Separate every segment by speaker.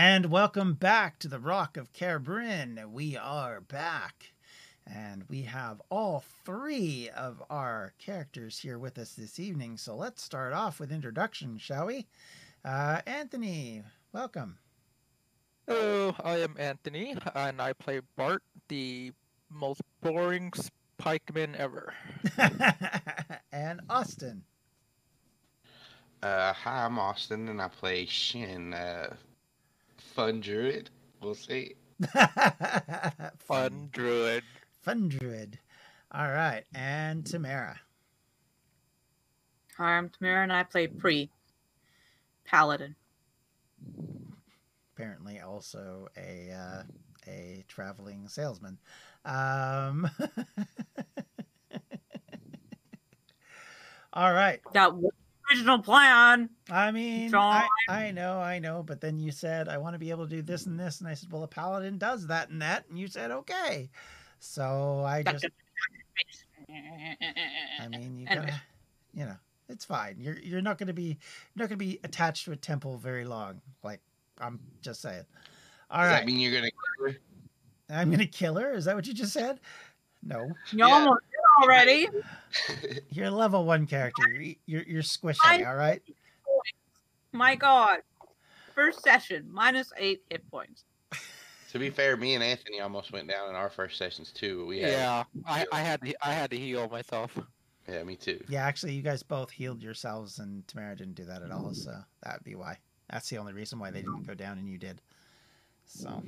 Speaker 1: And welcome back to the Rock of Kerbrin. We are back. And we have all three of our characters here with us this evening. So let's start off with introductions, shall we? Uh, Anthony, welcome.
Speaker 2: Hello, I am Anthony, and I play Bart, the most boring pikeman ever.
Speaker 1: and Austin.
Speaker 3: Uh, hi, I'm Austin, and I play Shin, uh, fun druid. We'll see.
Speaker 2: fun druid.
Speaker 1: Fun druid. All right, and Tamara.
Speaker 4: Hi, I'm Tamara, and I play Pre, paladin.
Speaker 1: Apparently, also a uh, a traveling salesman. Um... All right.
Speaker 4: That original plan.
Speaker 1: I mean, I, I, know, I know, but then you said I want to be able to do this and this, and I said, well, a paladin does that and that, and you said okay. So I just, I mean, you gotta, you know, it's fine. You're you're not gonna be you're not gonna be attached to a temple very long. Like I'm just saying.
Speaker 3: All does right. that mean you're gonna kill her?
Speaker 1: I'm gonna kill her. Is that what you just said? No.
Speaker 4: No, yeah. Already.
Speaker 1: You're a level one character. You're you're, you're squishy. all right.
Speaker 4: My God. First session minus eight hit points.
Speaker 3: To be fair, me and Anthony almost went down in our first sessions too. We
Speaker 2: had yeah, I, I had to, I had to heal myself.
Speaker 3: Yeah, me too.
Speaker 1: Yeah, actually, you guys both healed yourselves, and Tamara didn't do that at all. So that'd be why. That's the only reason why they didn't go down, and you did. So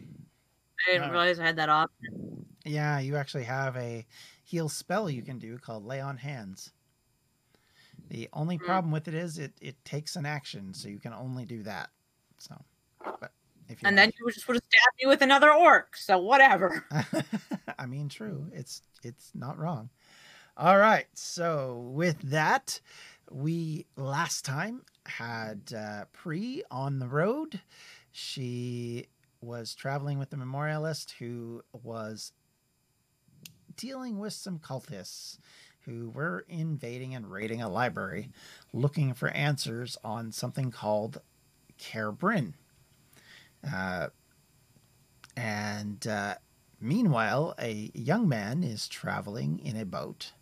Speaker 4: I didn't realize I had that option.
Speaker 1: Yeah, you actually have a heal spell you can do called Lay on Hands. The only mm. problem with it is it, it takes an action, so you can only do that. So,
Speaker 4: but if you and then you just would have stabbed me with another orc. So whatever.
Speaker 1: I mean, true. It's it's not wrong. All right. So with that, we last time had uh, Pre on the road. She was traveling with the memorialist who was dealing with some cultists who were invading and raiding a library looking for answers on something called Cairbryn. Uh, and uh, meanwhile, a young man is traveling in a boat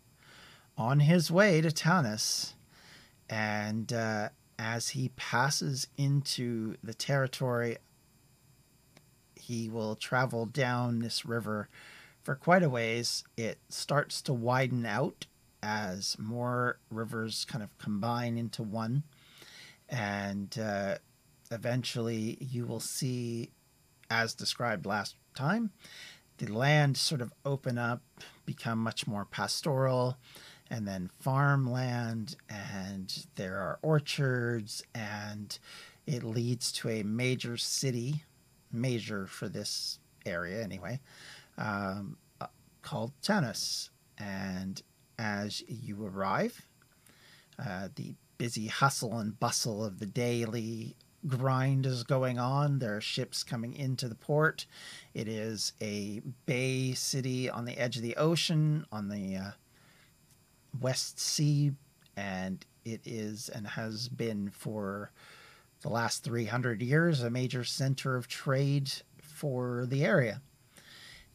Speaker 1: on his way to Tanis. And uh, as he passes into the territory he will travel down this river for quite a ways. It starts to widen out as more rivers kind of combine into one. And uh, eventually you will see, as described last time, the land sort of open up, become much more pastoral, and then farmland, and there are orchards, and it leads to a major city major for this area anyway, um, uh, called Tanis. And as you arrive, uh, the busy hustle and bustle of the daily grind is going on. There are ships coming into the port. It is a bay city on the edge of the ocean on the uh, West Sea, and it is and has been for the last 300 years a major center of trade for the area.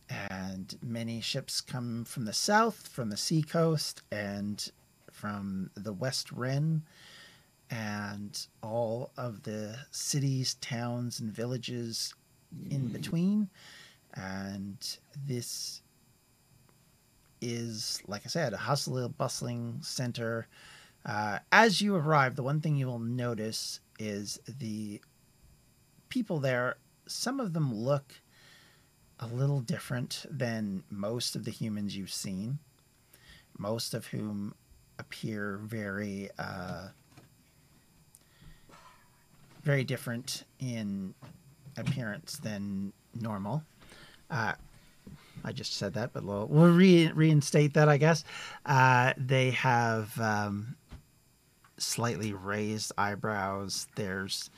Speaker 1: And many ships come from the south, from the seacoast, and from the West Ren, and all of the cities, towns, and villages in between. And this is, like I said, a hustle bustling center. Uh, as you arrive, the one thing you will notice is the people there, some of them look a little different than most of the humans you've seen, most of whom appear very, uh, very different in appearance than normal. Uh, I just said that, but we'll, we'll re- reinstate that, I guess. Uh, they have um, slightly raised eyebrows. There's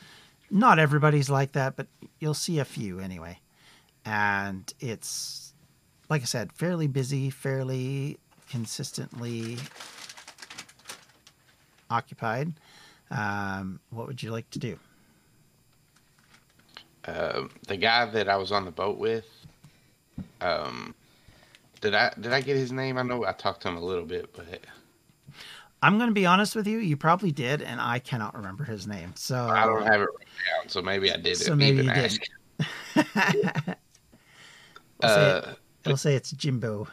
Speaker 1: not everybody's like that, but you'll see a few anyway. And it's, like I said, fairly busy, fairly consistently occupied. Um, what would you like to do?
Speaker 3: Um, the guy that I was on the boat with. Um, did I did I get his name? I know I talked to him a little bit, but
Speaker 1: I'm going to be honest with you. You probably did, and I cannot remember his name. So
Speaker 3: I don't have it written down. So maybe I did.
Speaker 1: So maybe you did.
Speaker 3: ask.
Speaker 1: I'll, say it,
Speaker 3: Uh,
Speaker 1: I'll say it's Jimbo.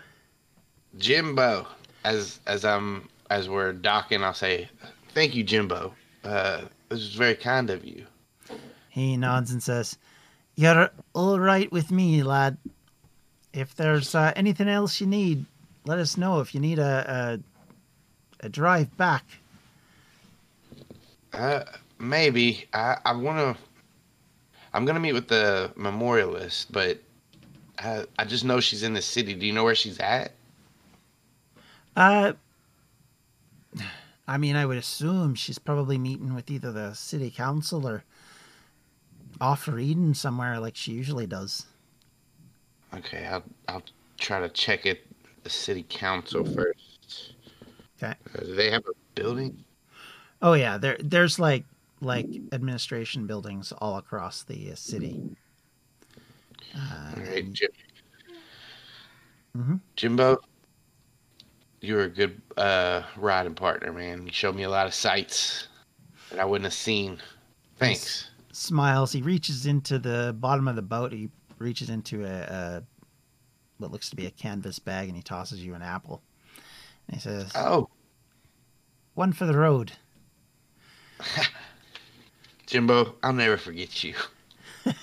Speaker 3: Jimbo. As as I'm as we're docking, I'll say, "Thank you, Jimbo. Uh, this is very kind of you."
Speaker 1: He nods and says, "You're all right with me, lad. If there's uh, anything else you need, let us know. If you need a a, a drive back,
Speaker 3: Uh, maybe I I want to. I'm gonna meet with the memorialist, but I I just know she's in the city. Do you know where she's at?
Speaker 1: uh, I mean, I would assume she's probably meeting with either the city council or off for Eden somewhere, like she usually does."
Speaker 3: Okay, I'll I'll try to check it. The city council first.
Speaker 1: Okay.
Speaker 3: Uh, do they have a building?
Speaker 1: Oh yeah, there there's like like administration buildings all across the uh, city. Uh,
Speaker 3: All right, Jim.
Speaker 1: Mhm.
Speaker 3: Jimbo, you were a good uh, riding partner, man. You showed me a lot of sights that I wouldn't have seen. Thanks.
Speaker 1: smiles. He reaches into the bottom of the boat. He reaches into a, a what looks to be a canvas bag, and he tosses you an apple. And he says,
Speaker 3: Oh,
Speaker 1: "One for the road."
Speaker 3: Jimbo, I'll never forget you.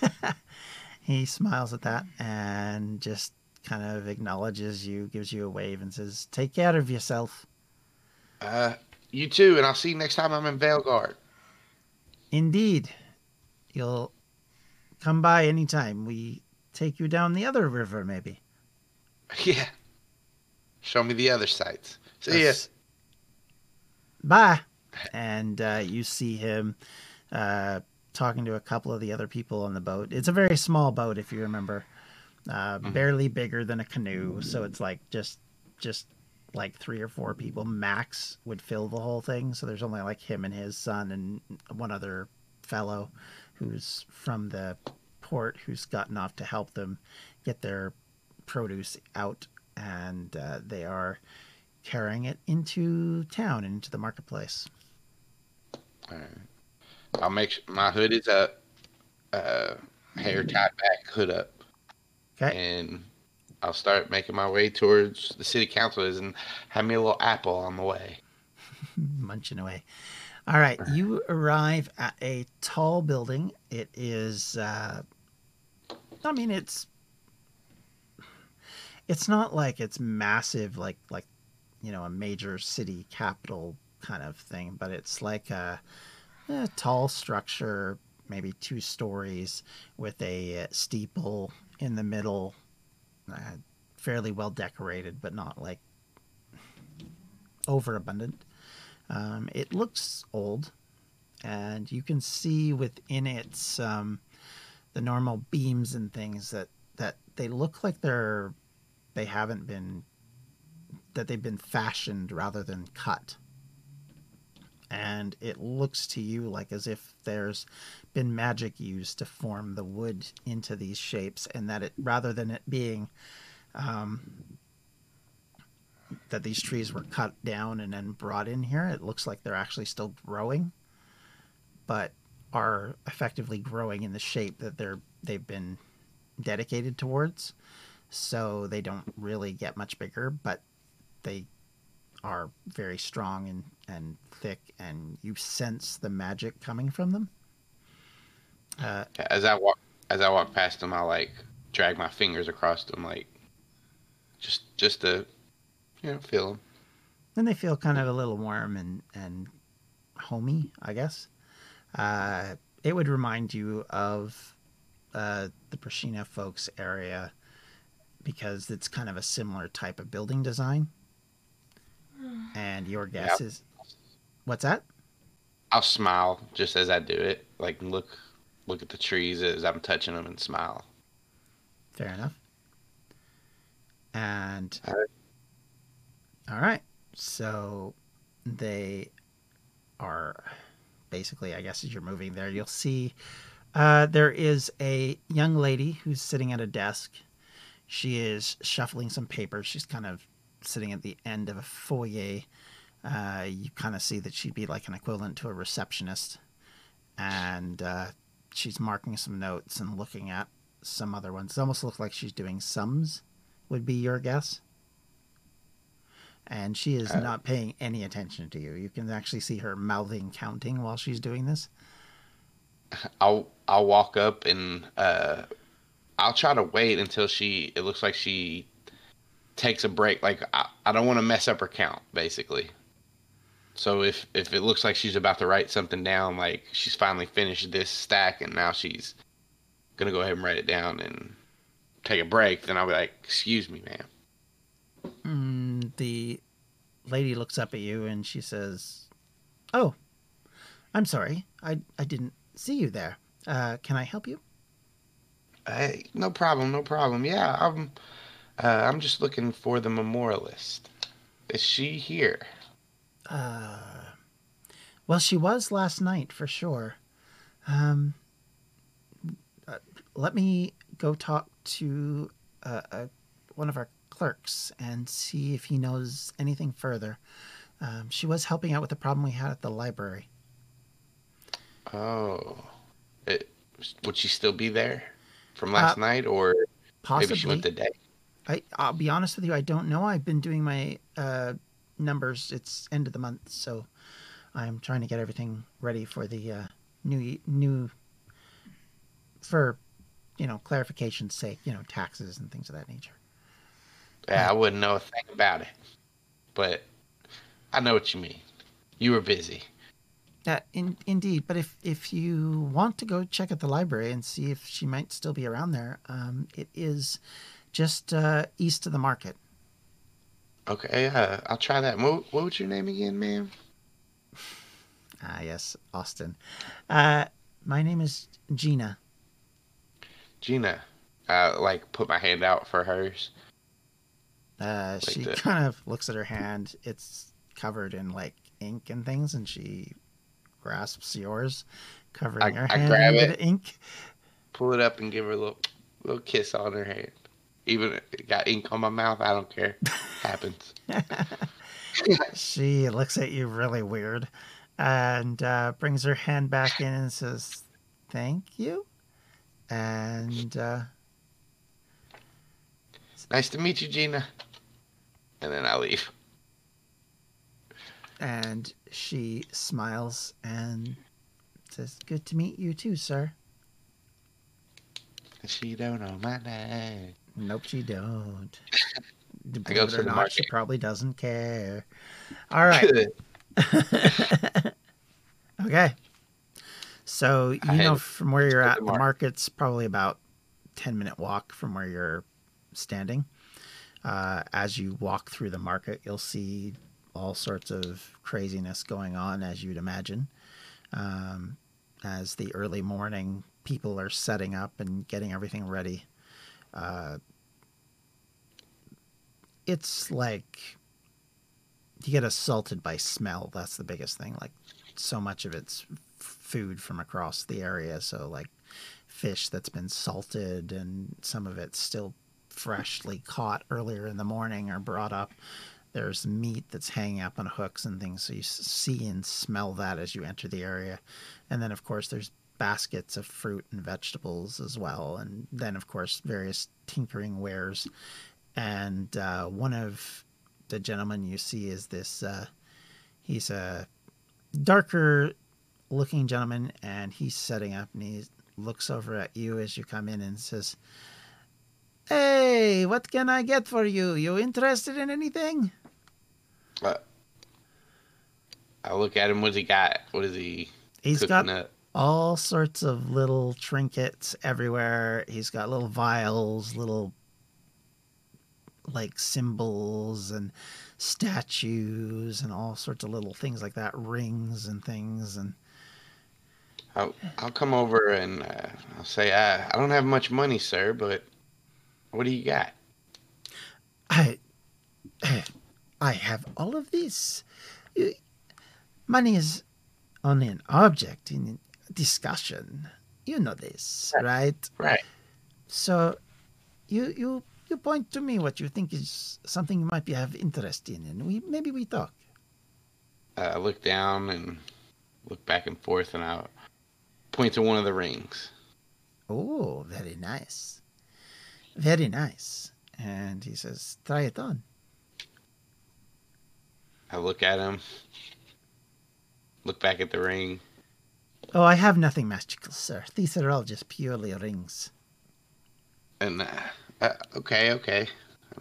Speaker 1: He smiles at that and just kind of acknowledges you, gives you a wave, and says, "Take care of yourself."
Speaker 3: Uh, you too, and I'll see you next time I'm in Veilguard.
Speaker 1: Indeed, you'll come by anytime. We take you down the other river, maybe.
Speaker 3: Yeah. Show me the other sights. See ya.
Speaker 1: Yes. Bye. And uh, you see him uh, talking to a couple of the other people on the boat. It's a very small boat, if you remember, uh,
Speaker 3: Mhm.
Speaker 1: barely bigger than a canoe. So it's like just, just like three or four people max would fill the whole thing. So there's only like him and his son and one other fellow who's from the port who's gotten off to help them get their produce out, and uh, they are carrying it into town and into the marketplace.
Speaker 3: Alright. I'll make sure my hood is up, uh, hair tied back, hood up,
Speaker 1: Okay.
Speaker 3: and I'll start making my way towards the city council and have me a little apple on the way.
Speaker 1: munching away. All right, you arrive at a tall building. It is, uh, I mean, it's, it's not like it's massive, like like, you know, a major city capital kind of thing, but it's like a, a tall structure, maybe two stories, with a uh, steeple in the middle, uh, fairly well decorated, but not like overabundant. Um, it looks old, and you can see within its um, the normal beams and things that that they look like they're they haven't been that they've been fashioned rather than cut. And it looks to you like as if there's been magic used to form the wood into these shapes, and that it rather than it being um, that these trees were cut down and then brought in here. It looks like they're actually still growing, but are effectively growing in the shape that they're they've been dedicated towards. So they don't really get much bigger, but they are very strong and, and thick, and you sense the magic coming from them. Uh,
Speaker 3: As I walk, as I walk past them, I like drag my fingers across them, like just just to you know feel them.
Speaker 1: and they feel kind of a little warm and and homey, I guess. Uh, it would remind you of uh, the Prashina folks area because it's kind of a similar type of building design. And your guess
Speaker 3: Yep.
Speaker 1: is what's that?
Speaker 3: I'll smile just as I do it, like look look at the trees as I'm touching them and smile.
Speaker 1: Fair enough. And
Speaker 3: All right.
Speaker 1: all right, so they are basically, I guess, as you're moving there, you'll see Uh, there is a young lady who's sitting at a desk. She is shuffling some papers. She's kind of sitting at the end of a foyer. Uh, you kind of see that she'd be like an equivalent to a receptionist. And uh, she's marking some notes and looking at some other ones. It almost looks like she's doing sums, would be your guess. And she is
Speaker 3: Uh,
Speaker 1: not paying any attention to you. You can actually see her mouthing counting while she's doing this.
Speaker 3: I'll I'll walk up and uh, I'll try to wait until she. It looks like she takes a break. Like I, I don't want to mess up her count, basically. So if if it looks like she's about to write something down, like she's finally finished this stack and now she's gonna go ahead and write it down and take a break, then I'll be like, "Excuse me, ma'am."
Speaker 1: Mm, the lady looks up at you and she says, "Oh, I'm sorry. I I didn't see you there. Uh, can I help you?"
Speaker 3: Hey, no problem, no problem. Yeah, I'm. Uh, I'm just looking for the memorialist. Is she here?
Speaker 1: Uh, well, she was last night for sure. Um, uh, let me go talk to uh, uh, one of our clerks and see if he knows anything further. Um, she was helping out with the problem we had at the library.
Speaker 3: Oh, it, would she still be there from last
Speaker 1: Uh,
Speaker 3: night, or
Speaker 1: Possibly.
Speaker 3: maybe she went today?
Speaker 1: I, I'll be honest with you. I don't know. I've been doing my uh, numbers. It's end of the month, so I'm trying to get everything ready for the uh, new new for you know clarification's sake. You know taxes and things of that nature.
Speaker 3: Yeah, I wouldn't know a thing about it, but I know what you mean. You were busy.
Speaker 1: Uh, in, indeed, but if if you want to go check at the library and see if she might still be around there, um, it is just uh, east of the market.
Speaker 3: Okay, uh, I'll try that. What, what was your name again, ma'am?
Speaker 1: Ah, yes, Austin. Uh, my name is Gina.
Speaker 3: Gina. Uh, like put my hand out for hers.
Speaker 1: Uh,
Speaker 3: Like
Speaker 1: she
Speaker 3: the-
Speaker 1: kind of looks at her hand. It's covered in like ink and things, and she grasps yours, covering
Speaker 3: I-
Speaker 1: her
Speaker 3: I
Speaker 1: hand
Speaker 3: grab
Speaker 1: in
Speaker 3: it.
Speaker 1: ink.
Speaker 3: Pull it up and give her a little, little kiss on her hand. Even if it got ink on my mouth, I don't care. Happens.
Speaker 1: she looks at you really weird, and uh, brings her hand back in and says, "Thank you." And uh,
Speaker 3: Nice to meet you, Gina. And then I leave.
Speaker 1: and she smiles and says, "Good to meet you too, sir."
Speaker 3: She don't know my name.
Speaker 1: Nope, she don't.
Speaker 3: I
Speaker 1: Believe
Speaker 3: go
Speaker 1: it
Speaker 3: to
Speaker 1: or not,
Speaker 3: market.
Speaker 1: she probably doesn't care. All right. okay. So
Speaker 3: I
Speaker 1: you know from where you're at,
Speaker 3: the
Speaker 1: the market's probably about ten minute walk from where you're standing. Uh, as you walk through the market, you'll see all sorts of craziness going on, as you'd imagine. Um, as the early morning people are setting up and getting everything ready. Uh, it's like you get assaulted by smell. That's the biggest thing. Like so much of it's food from across the area. So like fish that's been salted, and some of it's still freshly caught earlier in the morning or brought up. There's meat that's hanging up on hooks and things. So you see and smell that as you enter the area. And then, of course, there's baskets of fruit and vegetables as well. And then, of course, various tinkering wares. And uh, one of the gentlemen you see is this uh, he's a darker looking gentleman, and he's setting up and he looks over at you as you come in and says, Hey, what can I get for you? You interested in anything?
Speaker 3: I look at him. What's he got? What is he
Speaker 1: he?
Speaker 3: He's
Speaker 1: got
Speaker 3: up?
Speaker 1: all sorts of little trinkets everywhere. He's got little vials, little like symbols and statues and all sorts of little things like that, rings and things. And
Speaker 3: I'll, I'll come over and uh, I'll say, uh, I don't have much money, sir, but what do you got?
Speaker 1: I, I have all of this. Money is only an object in discussion. You know this, right?
Speaker 3: Right.
Speaker 1: So, you you you point to me what you think is something you might be have interest in, and we maybe we talk.
Speaker 3: Uh, I look down and look back and forth, and I point to one of the rings.
Speaker 1: Oh, very nice, very nice. And he says, "Try it on."
Speaker 3: I look at him, look back at the ring.
Speaker 1: Oh, I have nothing magical, sir. These are all just purely rings.
Speaker 3: And uh, uh, okay, okay,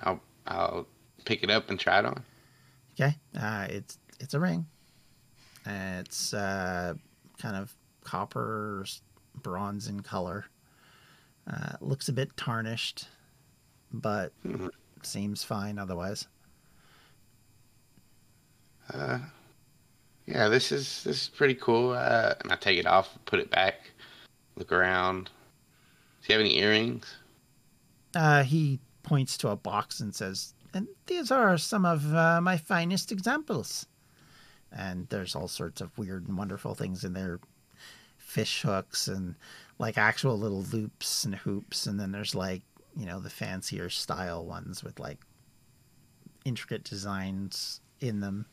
Speaker 3: I'll I'll pick it up and try it on.
Speaker 1: Okay, uh, it's it's a ring. It's uh, kind of copper, bronze in color. Uh, looks a bit tarnished, but
Speaker 3: Mhm.
Speaker 1: seems fine otherwise.
Speaker 3: Uh, yeah, this is this is pretty cool. Uh, and I take it off, put it back, look around. Do you have any earrings?
Speaker 1: Uh, he points to a box and says, "And these are some of uh, my finest examples." And there's all sorts of weird and wonderful things in there, fish hooks and like actual little loops and hoops, and then there's like you know the fancier style ones with like intricate designs in them.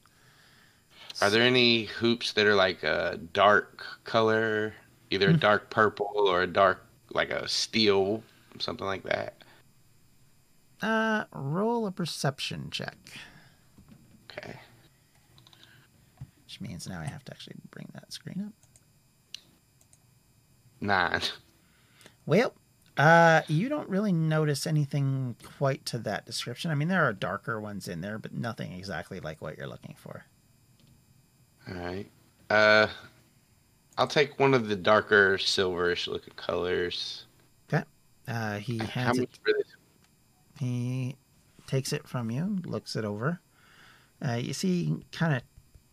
Speaker 3: Are there any hoops that are like a dark color, either a
Speaker 1: Hmm.
Speaker 3: dark purple or a dark like a steel, something like that?
Speaker 1: Uh, roll a perception check,
Speaker 3: Okay.
Speaker 1: which means now I have to actually bring that screen up.
Speaker 3: Nine.
Speaker 1: Well, uh, you don't really notice anything quite to that description. I mean, there are darker ones in there, but nothing exactly like what you're looking for.
Speaker 3: All right. Uh, I'll take one of the darker silverish looking colors.
Speaker 1: Uh, he hands it.
Speaker 3: for this?
Speaker 1: He takes it from you, looks it over. Uh, you see, kind of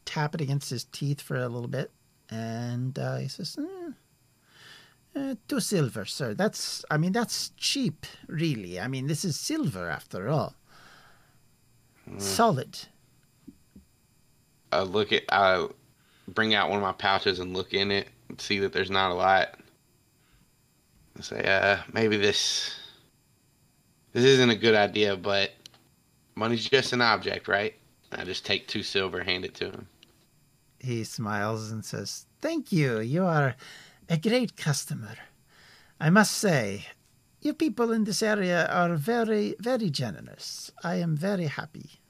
Speaker 1: tap it against his teeth for a little bit, and uh, he says, "Eh, uh, two silver, sir. That's, I mean, that's cheap, really. I mean, this is silver after all.
Speaker 3: Hmm.
Speaker 1: Solid.
Speaker 3: I look at I bring out one of my pouches and look in it and see that there's not a lot. I say, uh, maybe this this isn't a good idea, but money's just an object, right? I just take two silver, hand it to him.
Speaker 1: He smiles and says, Thank you. You are a great customer. I must say, you people in this area are very, very generous. I am very happy.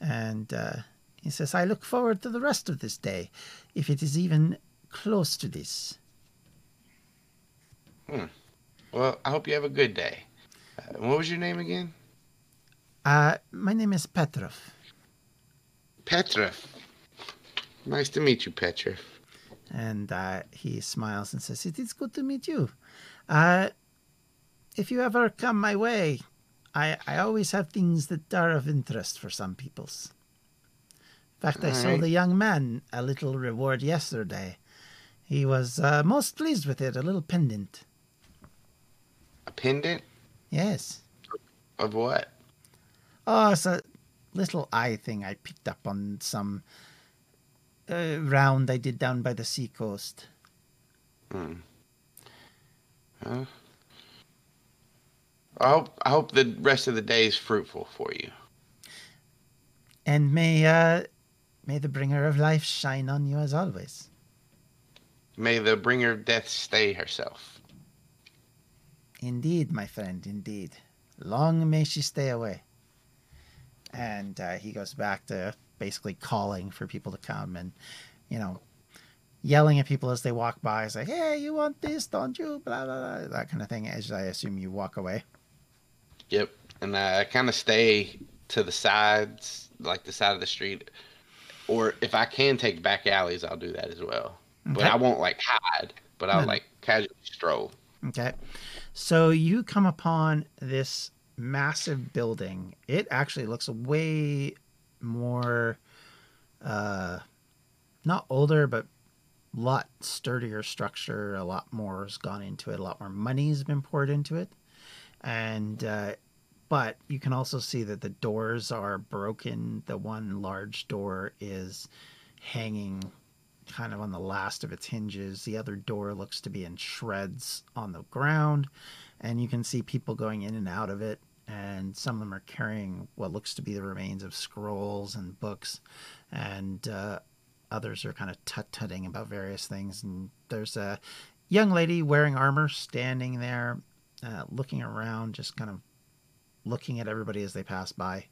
Speaker 1: And uh, he says, I look forward to the rest of this day, if it is even close to this.
Speaker 3: Well, I hope you have a good day. Uh, what was your name again?
Speaker 1: Uh, my name is Petrov.
Speaker 3: Petrov. Nice to meet you, Petrov.
Speaker 1: And uh, he smiles and says, It is good to meet you. Uh, if you ever come my way, I, I always have things that are of interest for some peoples. In fact, I sold
Speaker 3: Alright.
Speaker 1: a young man a little reward yesterday. He was uh, most pleased with it, a little pendant.
Speaker 3: A pendant
Speaker 1: Yes.
Speaker 3: of what?
Speaker 1: Oh, it's a little eye thing I picked up on some uh, round I did down by the seacoast.
Speaker 3: Hmm. Huh? I hope I hope the rest of the day is fruitful for you.
Speaker 1: And may uh, may the bringer of life shine on you as always.
Speaker 3: May the bringer of death stay herself.
Speaker 1: Indeed, my friend, indeed. Long may she stay away. And uh, he goes back to basically calling for people to come and, you know, yelling at people as they walk by. It's like, hey, you want this, don't you? Blah, blah, blah. That kind of thing, as I assume you walk away.
Speaker 3: Yep. And I kind of stay to the sides, like the side of the street. Or if I can take back alleys, I'll do that as well. But I won't like hide, but I'll like casually stroll.
Speaker 1: Okay. So you come upon this massive building. It actually looks way more uh not older but a lot sturdier structure, a lot more has gone into it, a lot more money's been poured into it. And uh but you can also see that the doors are broken. The one large door is hanging kind of on the last of its hinges. The other door looks to be in shreds on the ground, and you can see people going in and out of it. And some of them are carrying what looks to be the remains of scrolls and books, and uh, others are kind of tut tutting about various things. And there's a young lady wearing armor standing there, uh, looking around, just kind of looking at everybody as they pass by,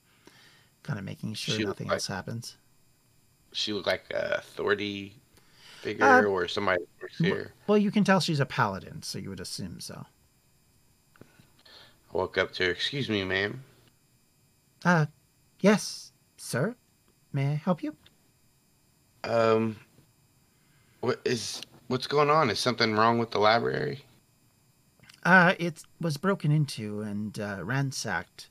Speaker 1: kind of making sure
Speaker 3: She
Speaker 1: nothing
Speaker 3: like-
Speaker 1: else happens.
Speaker 3: She looked like a authority figure
Speaker 1: Uh,
Speaker 3: or somebody here.
Speaker 1: Well, you can tell she's a paladin, so you would assume so.
Speaker 3: I woke up to her. Excuse me, ma'am.
Speaker 1: Uh, yes, sir. May I help you?
Speaker 3: Um, what is what's going on? Is something wrong with the library?
Speaker 1: Uh, it was broken into and uh, ransacked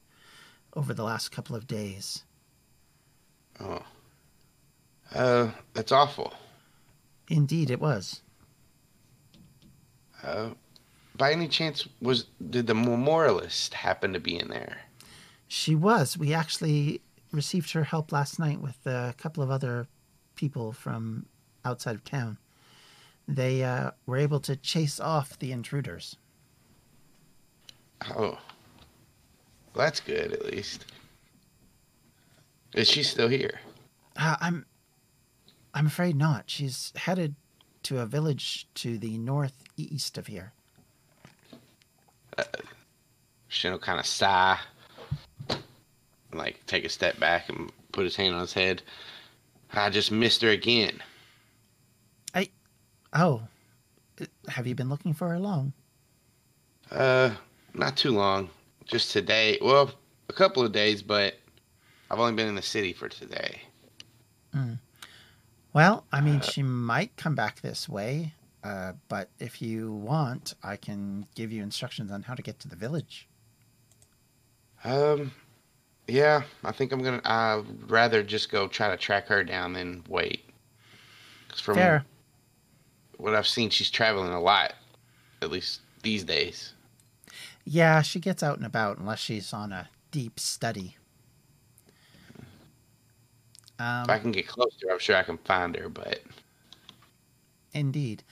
Speaker 1: over the last couple of days.
Speaker 3: Oh, uh, that's awful.
Speaker 1: Indeed, it was.
Speaker 3: Uh, by any chance, was did the memorialist happen to be in there?
Speaker 1: She was. We actually received her help last night with a couple of other people from outside of town. They uh, were able to chase off the intruders.
Speaker 3: Oh, well, that's good at least. Is she still here?
Speaker 1: Uh, I'm, I'm afraid not. She's headed to a village to the northeast of here.
Speaker 3: Shin will kind of sigh, and, like take a step back and put his hand on his head. I just missed her again. I.
Speaker 1: Oh, uh, have you been looking for her long?
Speaker 3: Uh, not too long. Just today. Well, a couple of days, but I've only been in the city for today.
Speaker 1: Well, I mean, she might come back this way, uh, but if you want, I can give you instructions on how to get to the village.
Speaker 3: Um, yeah, I think I'm gonna. I'd rather just go try to track her down than wait. 'Cause from
Speaker 1: Fair.
Speaker 3: what I've seen, she's traveling a lot, at least these days.
Speaker 1: Yeah, she gets out and about unless she's on a deep study. Um,
Speaker 3: If I can get close to her, I'm sure I can find her. But
Speaker 1: Indeed.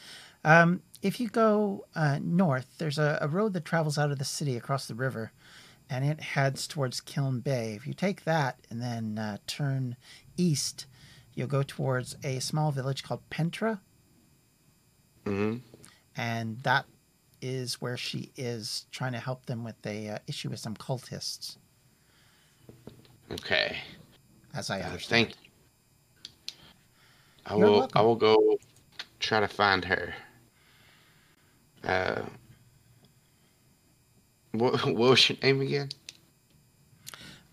Speaker 1: Um, if you go uh, north, there's a, a road that travels out of the city across the river, and it heads towards Kiln Bay. If you take that and then uh, turn east, you'll go towards a small village called Pentra,
Speaker 3: hmm
Speaker 1: and that is where she is trying to help them with a uh, issue with some cultists,
Speaker 3: okay.
Speaker 1: as I
Speaker 3: Uh,
Speaker 1: understand.
Speaker 3: thank you. I
Speaker 1: You're
Speaker 3: will.
Speaker 1: welcome.
Speaker 3: I will go try to find her. Uh, what, what was your name again?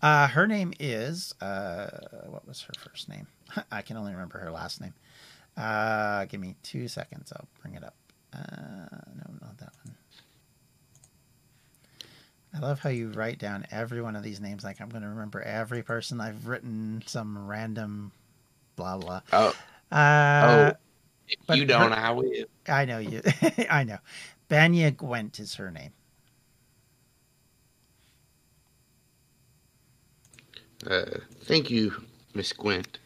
Speaker 1: Uh, her name is uh, what was her first name? I can only remember her last name. Uh, give me two seconds. I'll bring it up. Uh, no, not that one. I love how you write down every one of these names. Like I'm going to remember every person. I've written some random, blah blah.
Speaker 3: Oh,
Speaker 1: Uh,
Speaker 3: oh. If
Speaker 1: but
Speaker 3: you don't,
Speaker 1: her-
Speaker 3: I will.
Speaker 1: I know you. I know. Banya Gwent is her name.
Speaker 3: Uh, thank you, Miss Gwent.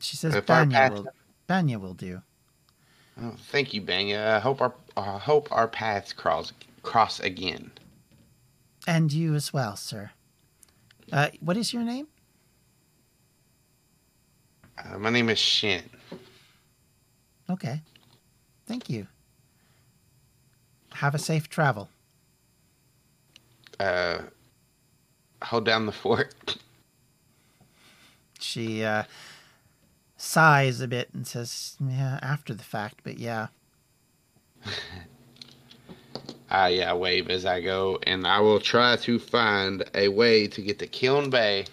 Speaker 1: She says Banya will, Banya will do.
Speaker 3: Oh, thank you, Banya. I hope our I hope our paths cross cross again.
Speaker 1: And you as well, sir. Uh, what is your name?
Speaker 3: Uh, my name is Shin.
Speaker 1: Okay. Thank you. Have a safe travel.
Speaker 3: Uh, hold down the fort.
Speaker 1: She uh, sighs a bit and says, Yeah, after the fact, but yeah.
Speaker 3: Ah, yeah, wave as I go, and I will try to find a way to get to Kiln Bay,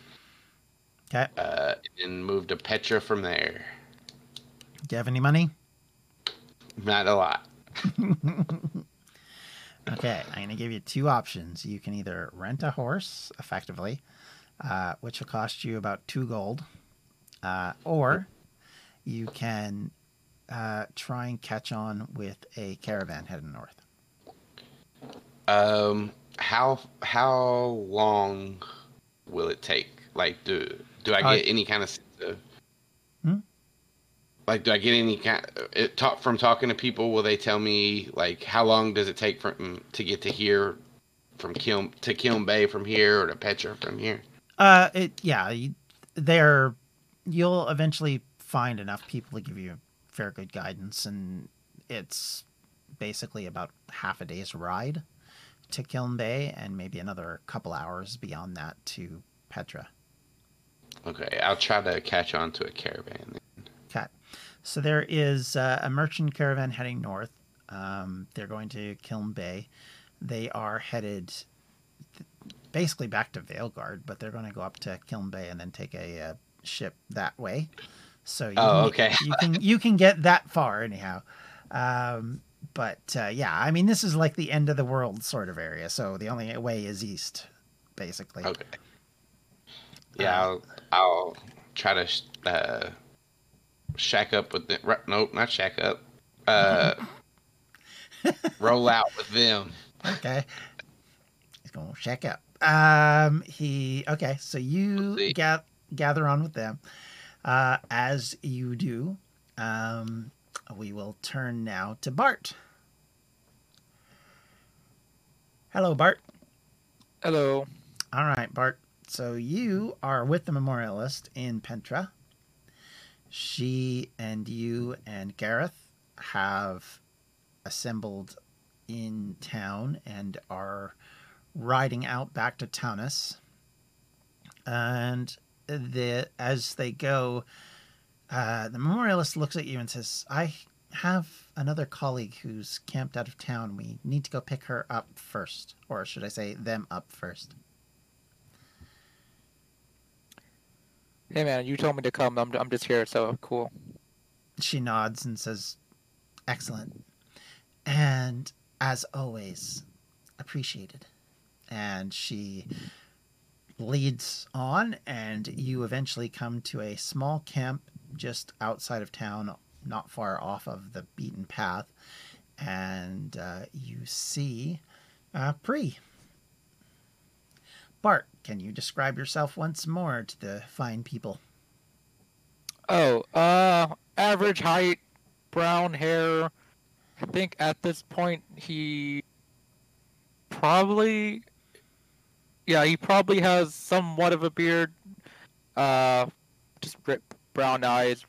Speaker 1: Okay.
Speaker 3: uh, and move to Petra from there.
Speaker 1: Do you have any money?
Speaker 3: Not a lot.
Speaker 1: Okay, I'm going to give you two options. You can either rent a horse, effectively, uh, which will cost you about two gold, uh, or you can uh, try and catch on with a caravan heading north.
Speaker 3: Um, how how long will it take? Like, do do I
Speaker 1: Uh,
Speaker 3: get any kind of of? like do I get any kind it talk from talking to people will they tell me like how long does it take from to get to here from Kiln to Kiln Bay from here or to Petra from here?
Speaker 1: Uh, it yeah, you, they're you'll eventually find enough people to give you fair good guidance, and it's basically about half a day's ride to Kiln Bay, and maybe another couple hours beyond that to Petra.
Speaker 3: Okay, I'll try to catch on to a caravan.
Speaker 1: Okay, so there is uh, a merchant caravan heading north. Um, they're going to Kiln Bay. They are headed basically back to Veilguard, but they're going to go up to Kiln Bay and then take a uh, ship that way. So you
Speaker 3: Oh,
Speaker 1: can,
Speaker 3: okay.
Speaker 1: you can you can get that far anyhow. Um, but uh, yeah, I mean this is like the end of the world sort of area. So the only way is east, basically.
Speaker 3: Okay. Yeah, I'll I'll try to sh- uh, shack up with them. Nope, not shack up. Uh, roll out with them.
Speaker 1: Okay. He's going to shack up. Um, he okay. So you ga- gather on with them. Uh, as you do, um, we will turn now to Bart. Hello, Bart.
Speaker 2: Hello.
Speaker 1: All right, Bart. So you are with the memorialist in Pentra. She and you and Gareth have assembled in town and are riding out back to Taunus. And the as they go, uh, the memorialist looks at you and says, "I have another colleague who's camped out of town. We need to go pick her up first, or should I say, them up first.
Speaker 2: Hey man, you told me to come. I'm I'm just here, so cool.
Speaker 1: She nods and says, Excellent. And as always, appreciated. And she leads on, and you eventually come to a small camp just outside of town, not far off of the beaten path. And uh, you see uh, Pri. Bart, can you describe yourself once more to the fine people?
Speaker 2: Oh, uh, average height, brown hair. I think at this point he probably, yeah, he probably has somewhat of a beard. Uh, just br- brown eyes.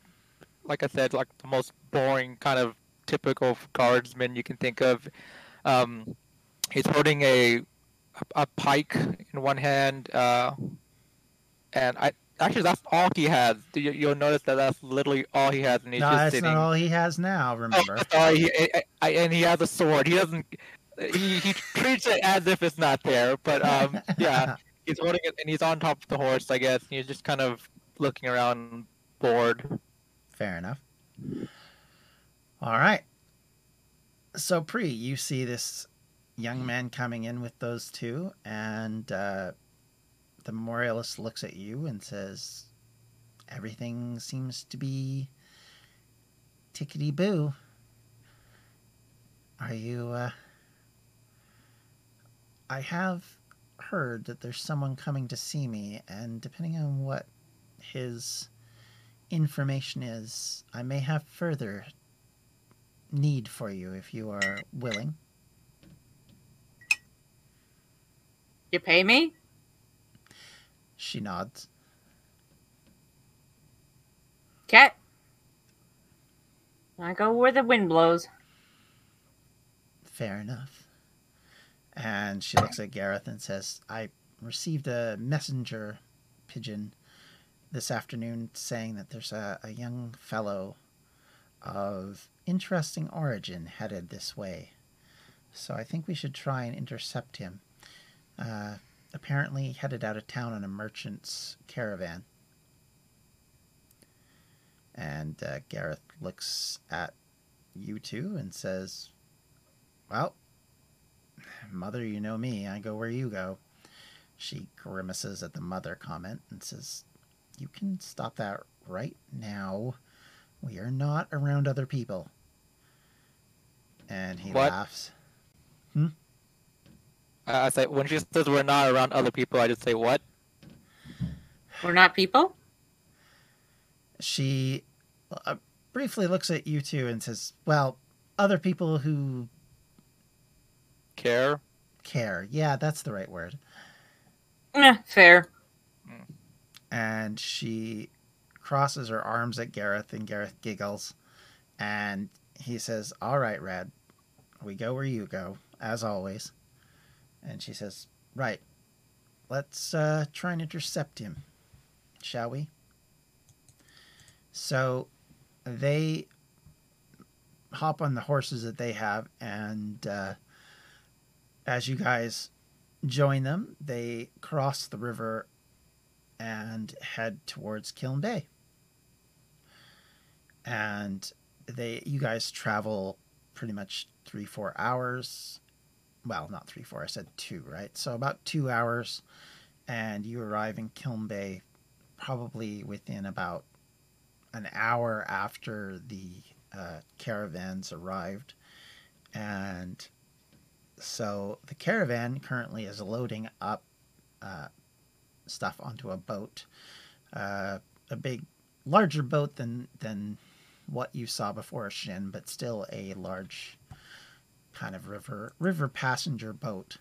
Speaker 2: Like I said, like the most boring kind of typical guardsman you can think of. Um, he's holding a a pike in one hand, uh, and I actually that's all he has. You, you'll notice that that's literally all he has, and he's
Speaker 1: no,
Speaker 2: just
Speaker 1: that's
Speaker 2: sitting.
Speaker 1: not all he has now,
Speaker 2: Oh,
Speaker 1: remember.
Speaker 2: sorry, he, I, I, and he has a sword. He doesn't. He, he treats it as if it's not there, but um, yeah, he's holding it, and he's on top of the horse, I guess. He's just kind of looking around, bored.
Speaker 1: Fair enough. All right. So, Pri, you see this young man coming in with those two, and uh, the memorialist looks at you and says, Everything seems to be tickety boo. Are you, uh. I have heard that there's someone coming to see me, and depending on what his information is, I may have further need for you if you are willing.
Speaker 4: You pay me?
Speaker 1: She nods.
Speaker 4: Cat. I go where the wind blows.
Speaker 1: Fair enough. And she looks at Gareth and says, I received a messenger pigeon this afternoon saying that there's a, a young fellow of interesting origin headed this way. So I think we should try and intercept him. Uh, apparently headed out of town on a merchant's caravan. And uh, Gareth looks at you two and says, Well, mother, you know me. I go where you go. She grimaces at the mother comment and says, You can stop that right now. We are not around other people. And he
Speaker 2: What?
Speaker 1: laughs.
Speaker 2: I I say when she says we're not around other people, I just say what?
Speaker 4: We're not people?
Speaker 1: she uh, briefly looks at you two and says, "Well, other people who
Speaker 2: Care.
Speaker 1: care. Yeah, that's the right word."
Speaker 4: Eh, fair.
Speaker 1: And she crosses her arms at Gareth, and Gareth giggles, and he says, "All right, Red, we go where you go, as always." And she says, "Right, let's uh, try and intercept him, shall we?" So they hop on the horses that they have, and uh, as you guys join them, they cross the river and head towards Kiln Bay. And they, you guys travel pretty much three, four hours. Well, not three, four. I said two, right? So about two hours, and you arrive in Kiln Bay probably within about an hour after the uh, caravans arrived. And so the caravan currently is loading up uh, stuff onto a boat, uh, a big, larger boat than than what you saw before Shin, but still a large kind of river river passenger boat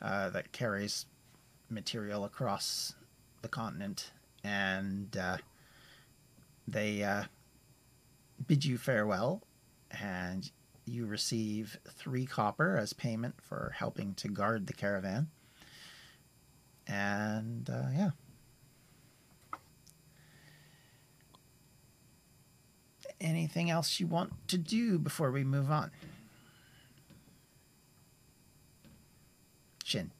Speaker 1: uh, that carries material across the continent, and uh, they uh, bid you farewell, and you receive three copper as payment for helping to guard the caravan. And uh, yeah. Anything else you want to do before we move on? Shin.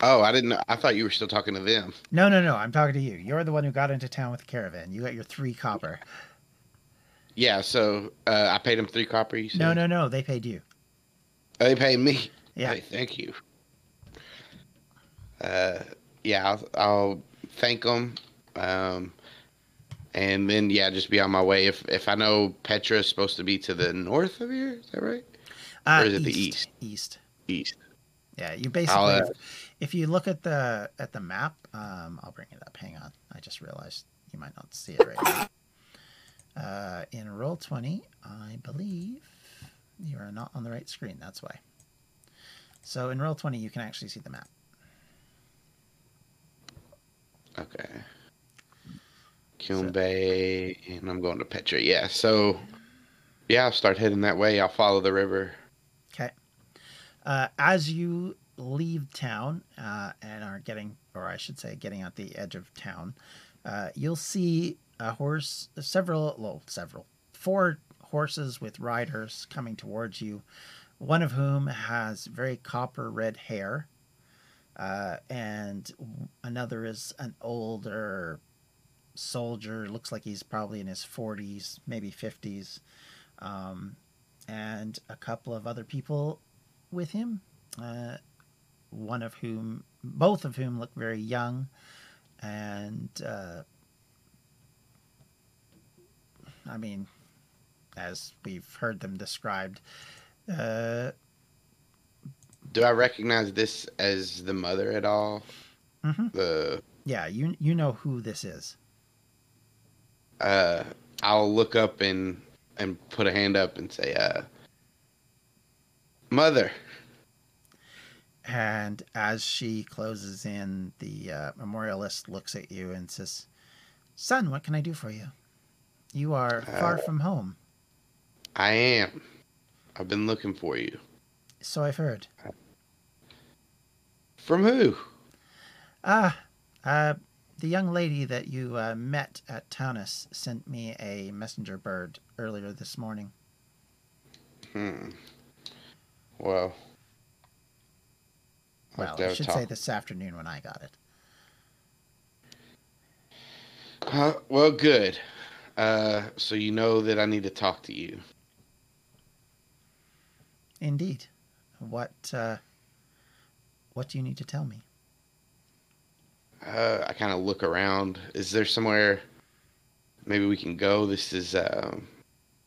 Speaker 3: Oh, I didn't know. I thought you were still talking to them.
Speaker 1: No, no, no. I'm talking to you. You're the one who got into town with the caravan. You got your three copper.
Speaker 3: Yeah, so uh, I paid them three copper. Said?
Speaker 1: No, no, no. They paid you.
Speaker 3: Oh, they paid me.
Speaker 1: Yeah.
Speaker 3: Hey, thank you. Uh, yeah, I'll, I'll thank them, um, and then yeah, just be on my way. If if I know Petra is supposed to be to the north of here, is that right?
Speaker 1: Uh,
Speaker 3: Or is it the east?
Speaker 1: East.
Speaker 3: East.
Speaker 1: Yeah, you basically.
Speaker 3: Uh,
Speaker 1: if you look at the at the map, um, I'll bring it up. Hang on, I just realized you might not see it right now. Uh, in Roll20, I believe you are not on the right screen. That's why. So in Roll20, you can actually see the map.
Speaker 3: Okay. Kiln Bay, and I'm going to Petra. Yeah, so yeah, I'll start heading that way. I'll follow the river.
Speaker 1: Okay. Uh, as you leave town uh, and are getting, or I should say, getting out the edge of town, uh, you'll see a horse, several, well, several, four horses with riders coming towards you. One of whom has very copper red hair, uh, and another is an older soldier. Looks like he's probably in his 40s, maybe 50s. Um, and a couple of other people with him, uh, one of whom, both of whom look very young, and uh, I mean, as we've heard them described, uh,
Speaker 3: Do I recognize this as the mother at all?
Speaker 1: mhm.
Speaker 3: The
Speaker 1: yeah, you you know who this is.
Speaker 3: uh, I'll look up and and put a hand up and say, uh, "Mother."
Speaker 1: And as she closes in, the uh, memorialist looks at you and says, "Son, what can I do for you? You are far
Speaker 3: Uh,
Speaker 1: from home,
Speaker 3: I am. I've been looking for you.
Speaker 1: so I've heard."
Speaker 3: From who?
Speaker 1: Ah, uh, the young lady that you uh, met at Taunus sent me a messenger bird earlier this morning.
Speaker 3: Hmm. Well.
Speaker 1: Well, I should
Speaker 3: talk.
Speaker 1: say this afternoon when I got it.
Speaker 3: Uh, well, good. Uh, so you know that I need to talk to you.
Speaker 1: Indeed. What uh, what do you need to tell me?
Speaker 3: Uh, I kind of look around. Is there somewhere maybe we can go? This is um,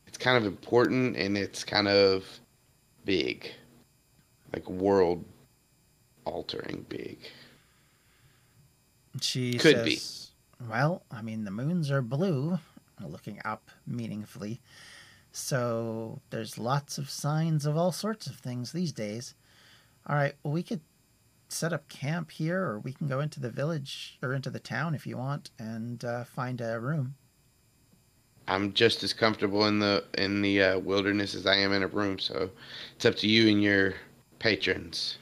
Speaker 3: it's kind of important and it's kind of big, like world altering big.
Speaker 1: She
Speaker 3: Could be.
Speaker 1: says, "Well, I mean, the moons are blue. Looking up meaningfully. So there's lots of signs of all sorts of things these days. All right, well, we could set up camp here, or we can go into the village or into the town if you want and uh, find a room.
Speaker 3: I'm just as comfortable in the in the uh, wilderness as I am in a room, so it's up to you and your patrons.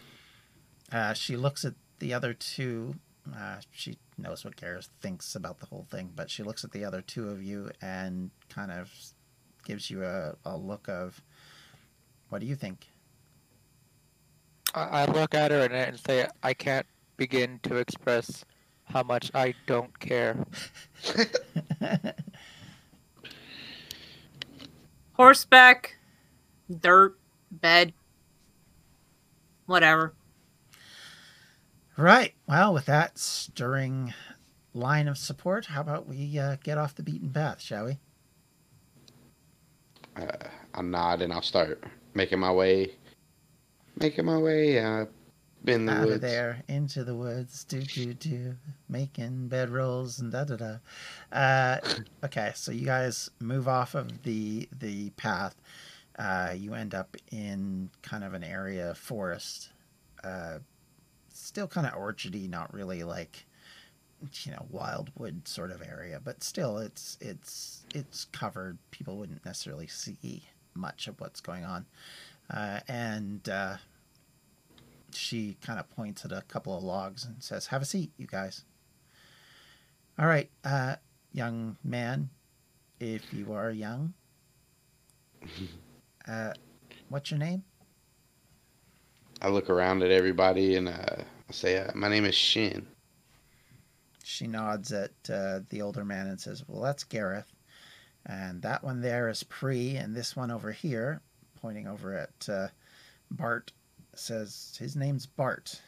Speaker 1: Uh, she looks at the other two. Uh, she knows what Gareth thinks about the whole thing, but she looks at the other two of you and kind of gives you a, a look of, what do you think?
Speaker 2: I, I look at her and, and say, I can't begin to express how much I don't care.
Speaker 4: Horseback, dirt, bed, whatever.
Speaker 1: Right. Well, with that stirring line of support, how about we uh, get off the beaten path, shall we?
Speaker 3: Uh, I'll nod and I'll start making my way, making my way uh, in the
Speaker 1: Out
Speaker 3: woods.
Speaker 1: of there, into the woods, do do do, making bedrolls and da da da. Uh, okay, so you guys move off of the the path. Uh, you end up in kind of an area of forest. Uh, still kind of orchardy, not really like you know wildwood sort of area, but still it's it's it's covered. People wouldn't necessarily see much of what's going on, uh, and uh, she kind of points at a couple of logs and says, "Have a seat, you guys." All right, uh, young man, if you are young, uh, what's your name?
Speaker 3: I look around at everybody and uh, I say, uh, "My name is Shin."
Speaker 1: She nods at uh, the older man and says, Well, that's Gareth. And that one there is Pre. And this one over here, pointing over at uh, Bart, says, His name's Bart.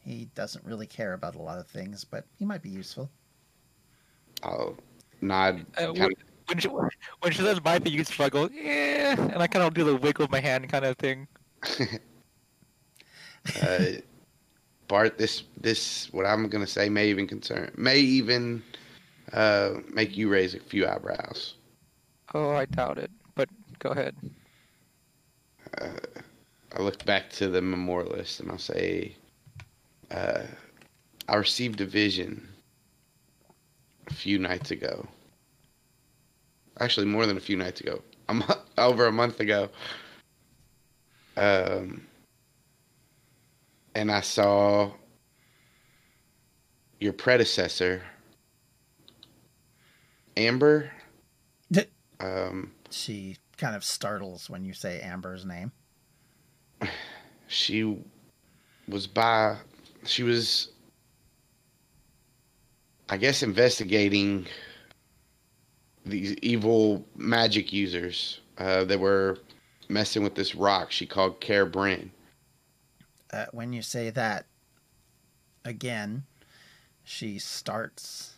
Speaker 1: He doesn't really care about a lot of things, but he might be useful.
Speaker 3: I'll nod.
Speaker 2: Uh,
Speaker 3: kind
Speaker 2: When she, when she says my thing, you struggle, yeah, and I kind of do the wiggle of my hand kind of thing.
Speaker 3: uh, Bart, this this what I'm gonna say may even concern, may even uh, make you raise a few eyebrows.
Speaker 2: Oh, I doubt it, but go ahead.
Speaker 3: Uh, I look back to the memorialist and I'll say, uh, I received a vision a few nights ago. Actually, more than a few nights ago. A mo- over a month ago. Um, and I saw your predecessor, Amber.
Speaker 1: D-
Speaker 3: Um,
Speaker 1: She kind of startles when you say Amber's name.
Speaker 3: she was by she was i guess investigating these evil magic users uh, that were messing with this rock she called care Bryn.
Speaker 1: Uh, when you say that again, she starts,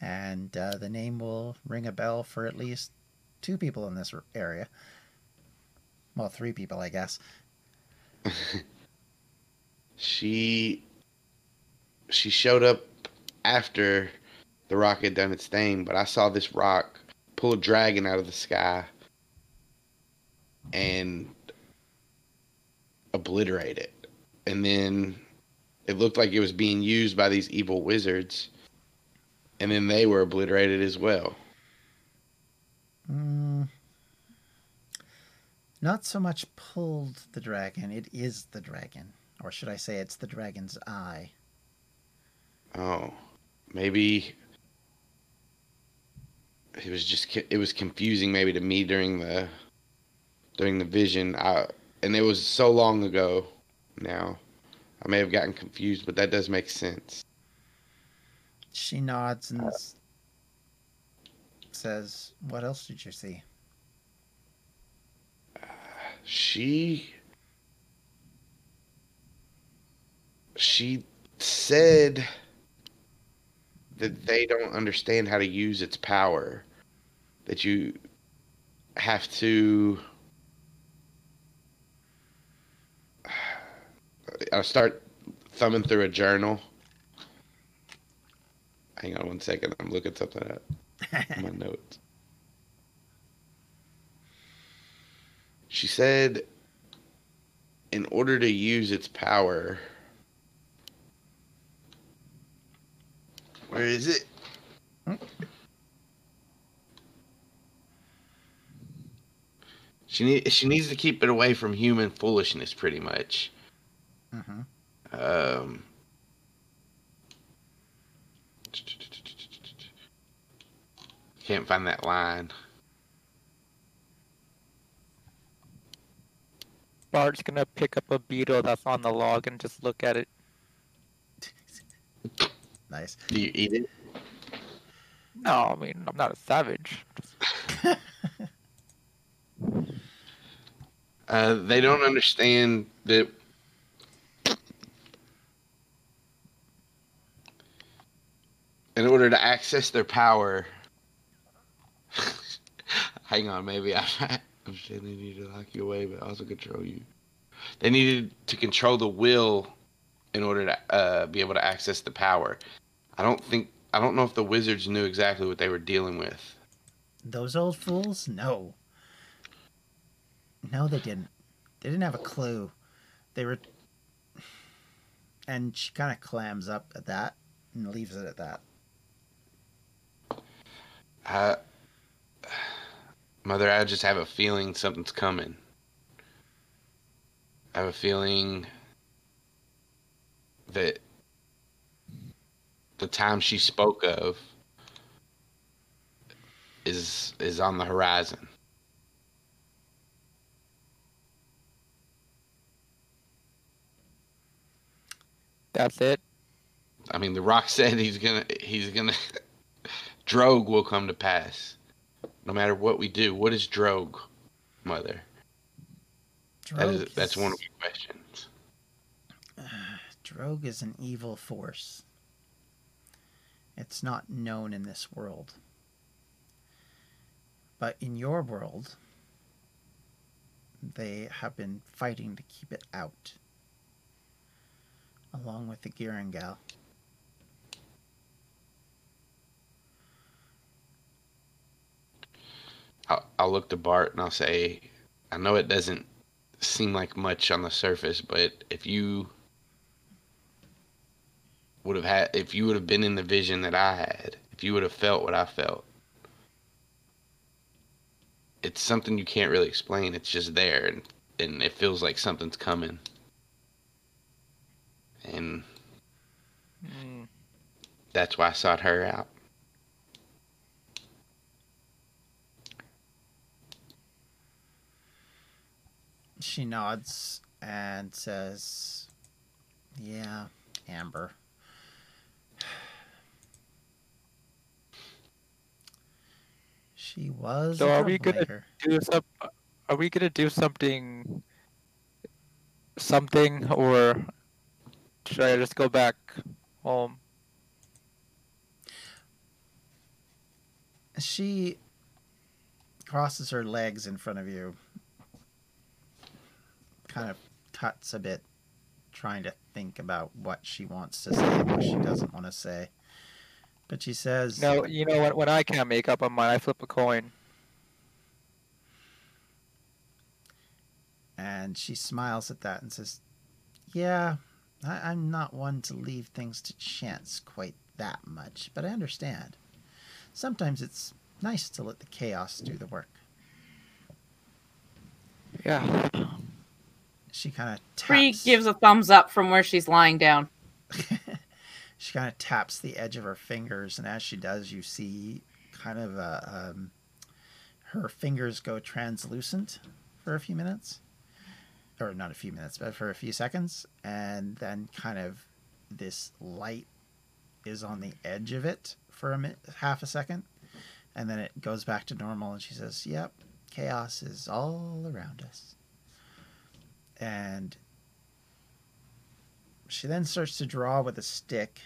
Speaker 1: and uh, the name will ring a bell for at least two people in this area. Well, three people, I guess.
Speaker 3: she she showed up after the rock had done its thing but i saw this rock pull a dragon out of the sky and obliterate it. And then it looked like it was being used by these evil wizards and then they were obliterated as well.
Speaker 1: Mm, not so much pulled the dragon, it is the dragon. Or should I say it's the dragon's eye?
Speaker 3: oh maybe it was just it was confusing maybe to me during the during the vision. I, and it was so long ago now i may have gotten confused but that does make sense
Speaker 1: She nods and says, What else did you see?
Speaker 3: she she said that they don't understand how to use its power that you have to i'll start thumbing through a journal hang on one second i'm looking something up my notes. She said, in order to use its power, where is it? She need, she needs to keep it away from human foolishness, pretty much.
Speaker 1: Hmm
Speaker 3: Um, can't find that line.
Speaker 2: Bart's gonna pick up a beetle that's on the log and just look at it.
Speaker 1: Nice.
Speaker 3: Do you eat it?
Speaker 2: No, I mean I'm not a savage.
Speaker 3: Uh, they don't understand that. In order to access their power, hang on, maybe I, I'm saying they need to lock you away, but also control you. They needed to control the will in order to uh, be able to access the power. I don't think I don't know if the wizards knew exactly what they were dealing with.
Speaker 1: Those old fools? No. No, they didn't. They didn't have a clue. They were. And she kind of clams up at that and leaves it at that.
Speaker 3: I, Mother, I just have a feeling something's coming. I have a feeling that the time she spoke of is is on the horizon.
Speaker 2: That's it.
Speaker 3: I mean, the rock said he's gonna he's gonna Drogue will come to pass, no matter what we do. What is Drogue, Mother? That is,
Speaker 1: Drogue
Speaker 3: that's one of
Speaker 1: is-
Speaker 3: my questions.
Speaker 1: Drogue is an evil force. It's not known in this world. But in your world, they have been fighting to keep it out. Along with the Girangal.
Speaker 3: I'll, I'll look to Bart and I'll say, I know it doesn't seem like much on the surface, but if you would have had, if you would have been in the vision that I had, if you would have felt what I felt, it's something you can't really explain. It's just there, and, and it feels like something's coming. And
Speaker 2: Mm,
Speaker 3: that's why I sought her out.
Speaker 1: She nods and says, Yeah, Amber. She was
Speaker 2: So are we gonna- do some. Are we gonna do something? Something, or should I just go back home?
Speaker 1: She crosses her legs in front of you, kind of cuts a bit, trying to think about what she wants to say and what she doesn't want to say. But she says,
Speaker 2: No, you know what? When I can't make up my mind, I flip a coin.
Speaker 1: And she smiles at that and says, Yeah, I, I'm not one to leave things to chance quite that much, but I understand. Sometimes it's nice to let the chaos do the work.
Speaker 2: Yeah.
Speaker 1: She kind of taps.
Speaker 4: Bree gives a thumbs up from where she's lying down.
Speaker 1: she kind of taps the edge of her fingers, and as she does, you see kind of a, um, her fingers go translucent for a few minutes, or not a few minutes, but for a few seconds, and then kind of this light is on the edge of it for a minute, half a second, and then it goes back to normal, and she says, "Yep, chaos is all around us," and she then starts to draw with a stick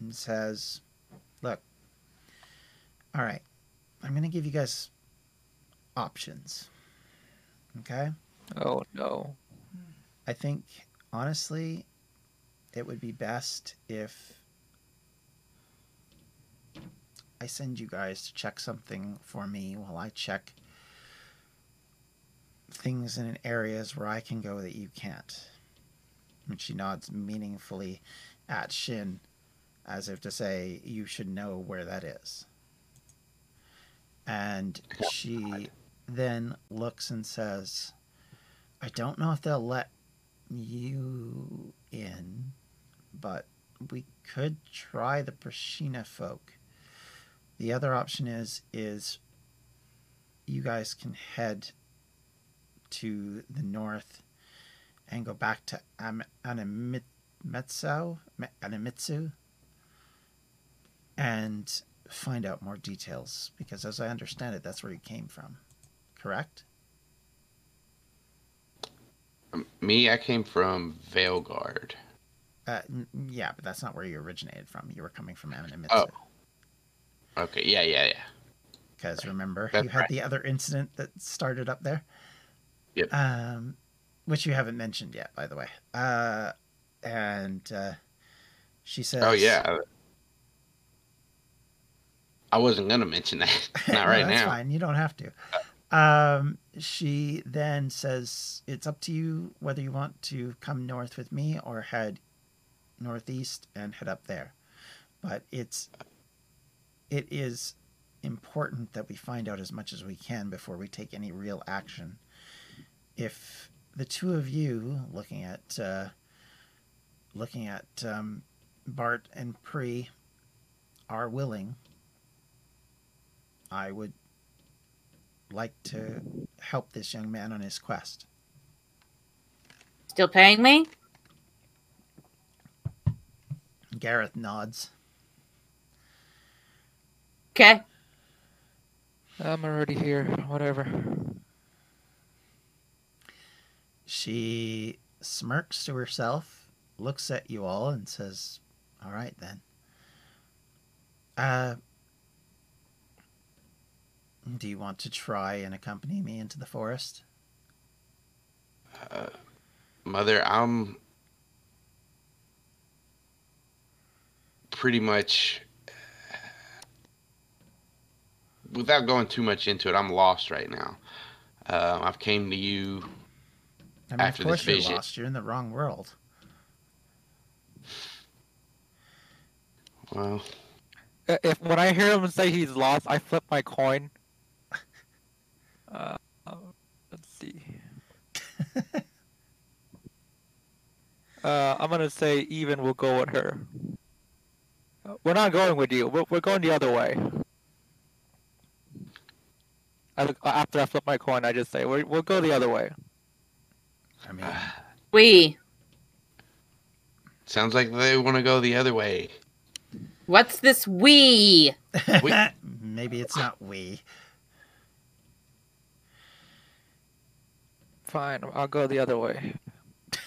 Speaker 1: and says, Look, all right, I'm going to give you guys options. Okay?
Speaker 2: Oh no.
Speaker 1: I think, honestly, it would be best if I I send you guys to check something for me while I check things in areas where I can go that you can't. And she nods meaningfully at Shin, as if to say, You should know where that is. And she then looks and says, I don't know if they'll let you in, but we could try the Prashina folk. The other option is is you guys can head to the north and go back to Am- Animitsu, Animitsu and find out more details because as I understand it that's where you came from. Correct?
Speaker 3: Um, Me, I came from Veilguard.
Speaker 1: Uh, n- yeah, but that's not where you originated from. You were coming from Animitsu.
Speaker 3: Oh. Okay, yeah, yeah, yeah.
Speaker 1: Because remember,
Speaker 3: That's
Speaker 1: you had
Speaker 3: right.
Speaker 1: the other incident that started up there.
Speaker 3: Yep.
Speaker 1: Um, which you haven't mentioned yet, by the way. Uh, and uh, she says,
Speaker 3: Oh yeah. I wasn't gonna mention that. Not
Speaker 1: No,
Speaker 3: right
Speaker 1: that's
Speaker 3: now.
Speaker 1: fine. You don't have to. Um, she then says, "It's up to you whether you want to come north with me or head northeast and head up there. But it's it is important that we find out as much as we can before we take any real action. If the two of you, looking at uh, looking at um, Bart and Pre, are willing." I would like to help this young man on his quest.
Speaker 4: Still paying me?
Speaker 1: Gareth nods.
Speaker 4: Okay.
Speaker 2: I'm already here. Whatever.
Speaker 1: She smirks to herself, looks at you all, and says, All right then. Uh, do you want to try and accompany me into the forest?
Speaker 3: Uh, mother, I'm pretty much without going too much into it. I'm lost right now. Um, I've came to you.
Speaker 1: I mean,
Speaker 3: After
Speaker 1: of
Speaker 3: this
Speaker 1: course you're lost. You're in the wrong world.
Speaker 3: Well,
Speaker 2: If when I hear him say he's lost, I flip my coin. Uh, uh, let's see. Uh, I'm gonna say even. We'll go with her. Uh, We're not going with you. We're, we're going the other way. I, look- after I flip my coin, I just say we'll go the other way.
Speaker 1: I mean,
Speaker 4: We.
Speaker 3: sounds like they want to go the other way.
Speaker 4: What's this we?
Speaker 3: We-
Speaker 1: maybe it's not we.
Speaker 2: Fine, I'll go the other way.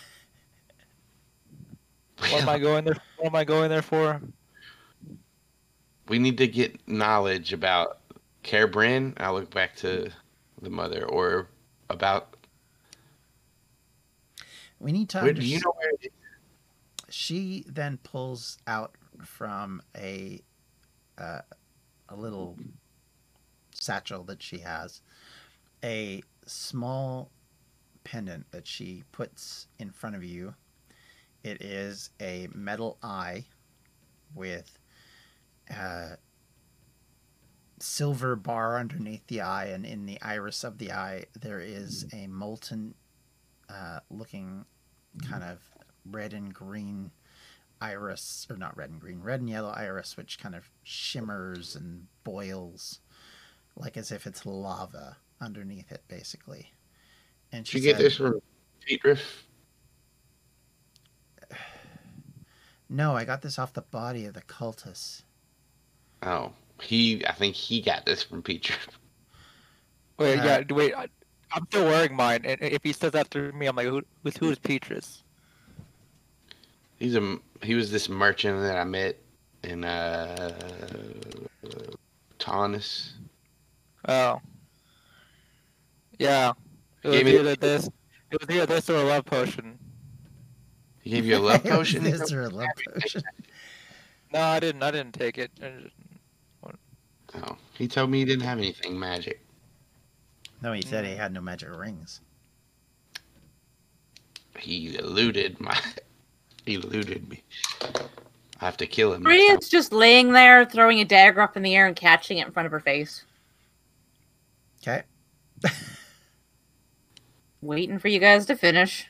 Speaker 2: What am I going there? What am I going there for?
Speaker 3: we need to get knowledge about Care Brand. I look back to the mother, or about
Speaker 1: We need to
Speaker 3: do you know where it is?
Speaker 1: she then pulls out from a uh, a little satchel that she has a small pendant that she puts in front of you. It is a metal eye with a silver bar underneath the eye, and in the iris of the eye, there is a molten uh, looking kind of red and green iris, or not red and green, red and yellow iris, which kind of shimmers and boils like as if it's lava underneath it, basically. And
Speaker 3: Did
Speaker 1: she
Speaker 3: you get this from Petriff?
Speaker 1: No, I got this off the body of the cultist.
Speaker 3: Oh, he. I think he got this from Petriff.
Speaker 2: Wait,
Speaker 1: Uh,
Speaker 2: yeah, d- wait. I, I'm still wearing mine, and if he says that to me, I'm like, who, who's who is Petrus?
Speaker 3: He's a. He was this merchant that I met in uh, Taunus.
Speaker 2: Oh, yeah. It was
Speaker 3: Gave me-
Speaker 2: either this, it was either this or a love potion.
Speaker 3: He gave you a love potion.
Speaker 1: this or a love potion.
Speaker 2: No, I didn't. I didn't take it. I just-
Speaker 3: Oh, he told me he didn't have anything magic.
Speaker 1: No, he said he had no magic rings.
Speaker 3: He eluded my. he eluded me. I have to kill him.
Speaker 4: Bree
Speaker 3: next time.
Speaker 4: is just laying there, throwing a dagger up in the air and catching it in front of her face,
Speaker 1: Okay.
Speaker 4: waiting for you guys to finish.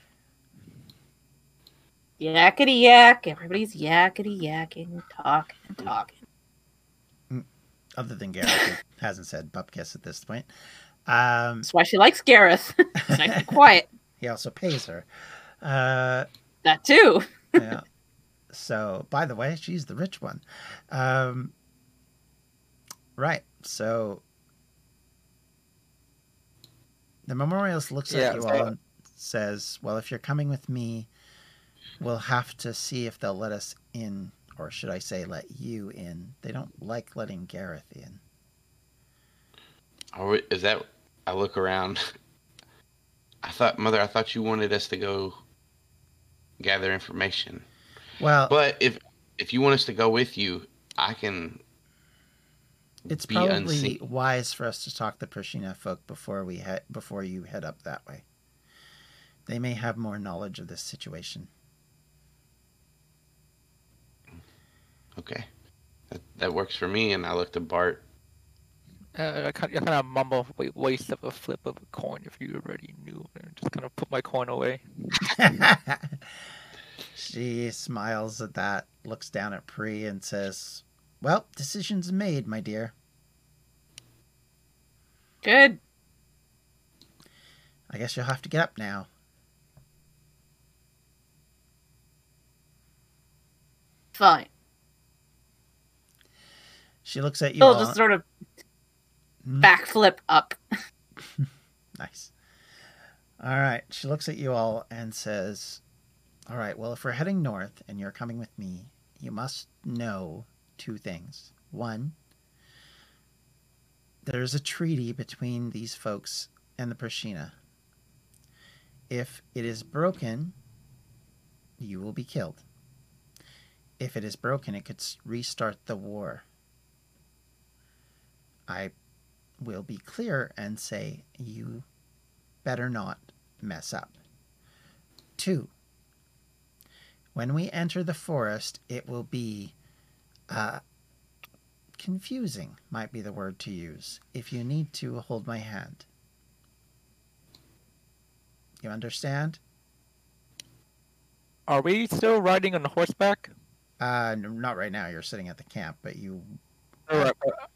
Speaker 4: Yakety yak. Everybody's yakety yakking, talking and talking.
Speaker 1: Mm, other than Gareth, hasn't said bupkis at this point. Um,
Speaker 4: That's why she likes Gareth. It's nice and quiet.
Speaker 1: he also pays her. Uh,
Speaker 4: That too.
Speaker 1: yeah. So, by the way, she's the rich one. Um, right. So, the memorialist looks
Speaker 2: Yeah,
Speaker 1: at you all and says, "Well, if you're coming with me, we'll have to see if they'll let us in, or should I say, let you in. They don't like letting Gareth in."
Speaker 3: Or is that? I look around. I thought, mother, I thought you wanted us to go gather information.
Speaker 1: Well,
Speaker 3: But if if you want us to go with you, I can.
Speaker 1: it's probably
Speaker 3: unseen.
Speaker 1: wise for us to talk to Prashina folk before we head before you head up that way. They may have more knowledge of this situation.
Speaker 3: Okay, that, that works for me. And I looked at Bart.
Speaker 2: Uh, I kind, I kind of mumble, wait, waste of a flip of a coin if you already knew, and just kind of put my coin away.
Speaker 1: she smiles at that, looks down at Pri, and says, Well, decision's made, my dear.
Speaker 4: Good.
Speaker 1: I guess you'll have to get up now.
Speaker 4: Fine.
Speaker 1: She looks at you
Speaker 4: She'll
Speaker 1: all.
Speaker 4: just sort of?
Speaker 1: Mm-hmm.
Speaker 4: backflip up.
Speaker 1: Nice. All right. She looks at you all and says, All right, well, if we're heading north and you're coming with me, you must know two things. One, there's a treaty between these folks and the Prashina. If it is broken, you will be killed. If it is broken, it could restart the war. I will be clear and say you better not mess up. Two, when we enter the forest, it will be uh, confusing, might be the word to use, if you need to hold my hand. You understand?
Speaker 2: Are we still riding on horseback?
Speaker 1: Uh, n- not right now. You're sitting at the camp, but you,
Speaker 2: uh,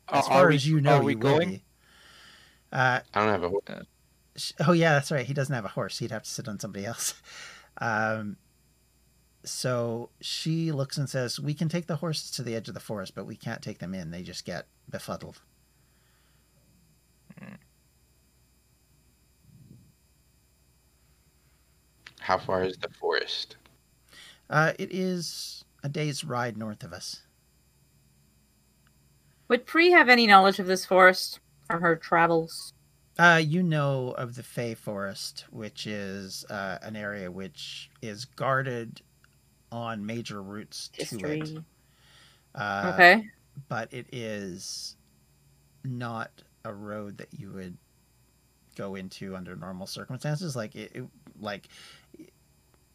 Speaker 1: as
Speaker 2: are
Speaker 1: far
Speaker 2: we-
Speaker 1: as you know,
Speaker 2: are we going?
Speaker 1: be. Uh,
Speaker 3: I don't have a. horse.
Speaker 1: Sh- Oh yeah, that's right. He doesn't have a horse. He'd have to sit on somebody else. Um, so she looks and says, "We can take the horses to the edge of the forest, but we can't take them in. They just get befuddled."
Speaker 3: How far is the forest?
Speaker 1: Uh, it is a day's ride north of us.
Speaker 4: Would Pri have any knowledge of this forest from her travels?
Speaker 1: Uh, you know of the Fey Forest, which is uh, an area which is guarded on major routes to
Speaker 4: History.
Speaker 1: it. Uh,
Speaker 4: okay.
Speaker 1: but it is not a road that you would go into under normal circumstances like it, it like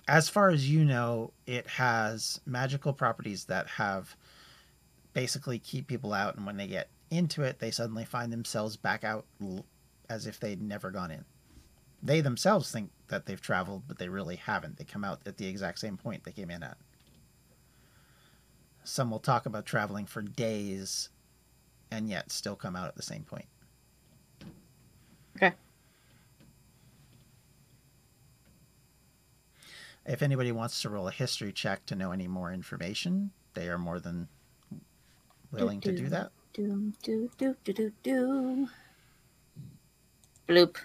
Speaker 1: as far as you know it has magical properties that have basically keep people out and when they get into it they suddenly find themselves back out as if they'd never gone in they themselves think that they've traveled but they really haven't they come out at the exact same point they came in at some will talk about traveling for days and yet still come out at the same point.
Speaker 4: Okay.
Speaker 1: If anybody wants to roll a history check to know any more information, they are more than willing to do that.
Speaker 4: Do, do, do, do, do, do. Bloop.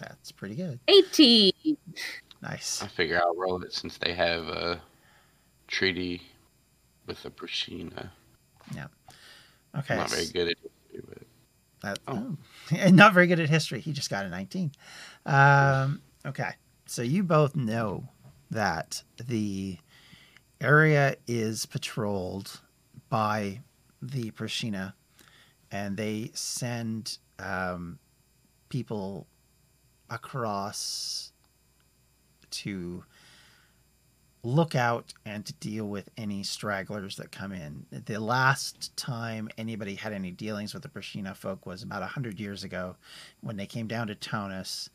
Speaker 1: That's pretty good.
Speaker 4: 18.
Speaker 1: Nice.
Speaker 3: I figure I'll roll it since they have a treaty with the Prashina. Yeah.
Speaker 1: Okay.
Speaker 3: I'm not very good at history, but
Speaker 1: That,
Speaker 3: Oh.
Speaker 1: oh. not very good at history. He just got a 19. Um, okay. So you both know that the area is patrolled by the Prashina, and they send um, people across to look out and to deal with any stragglers that come in. The last time anybody had any dealings with the Prashina folk was about 100 years ago when they came down to Tonus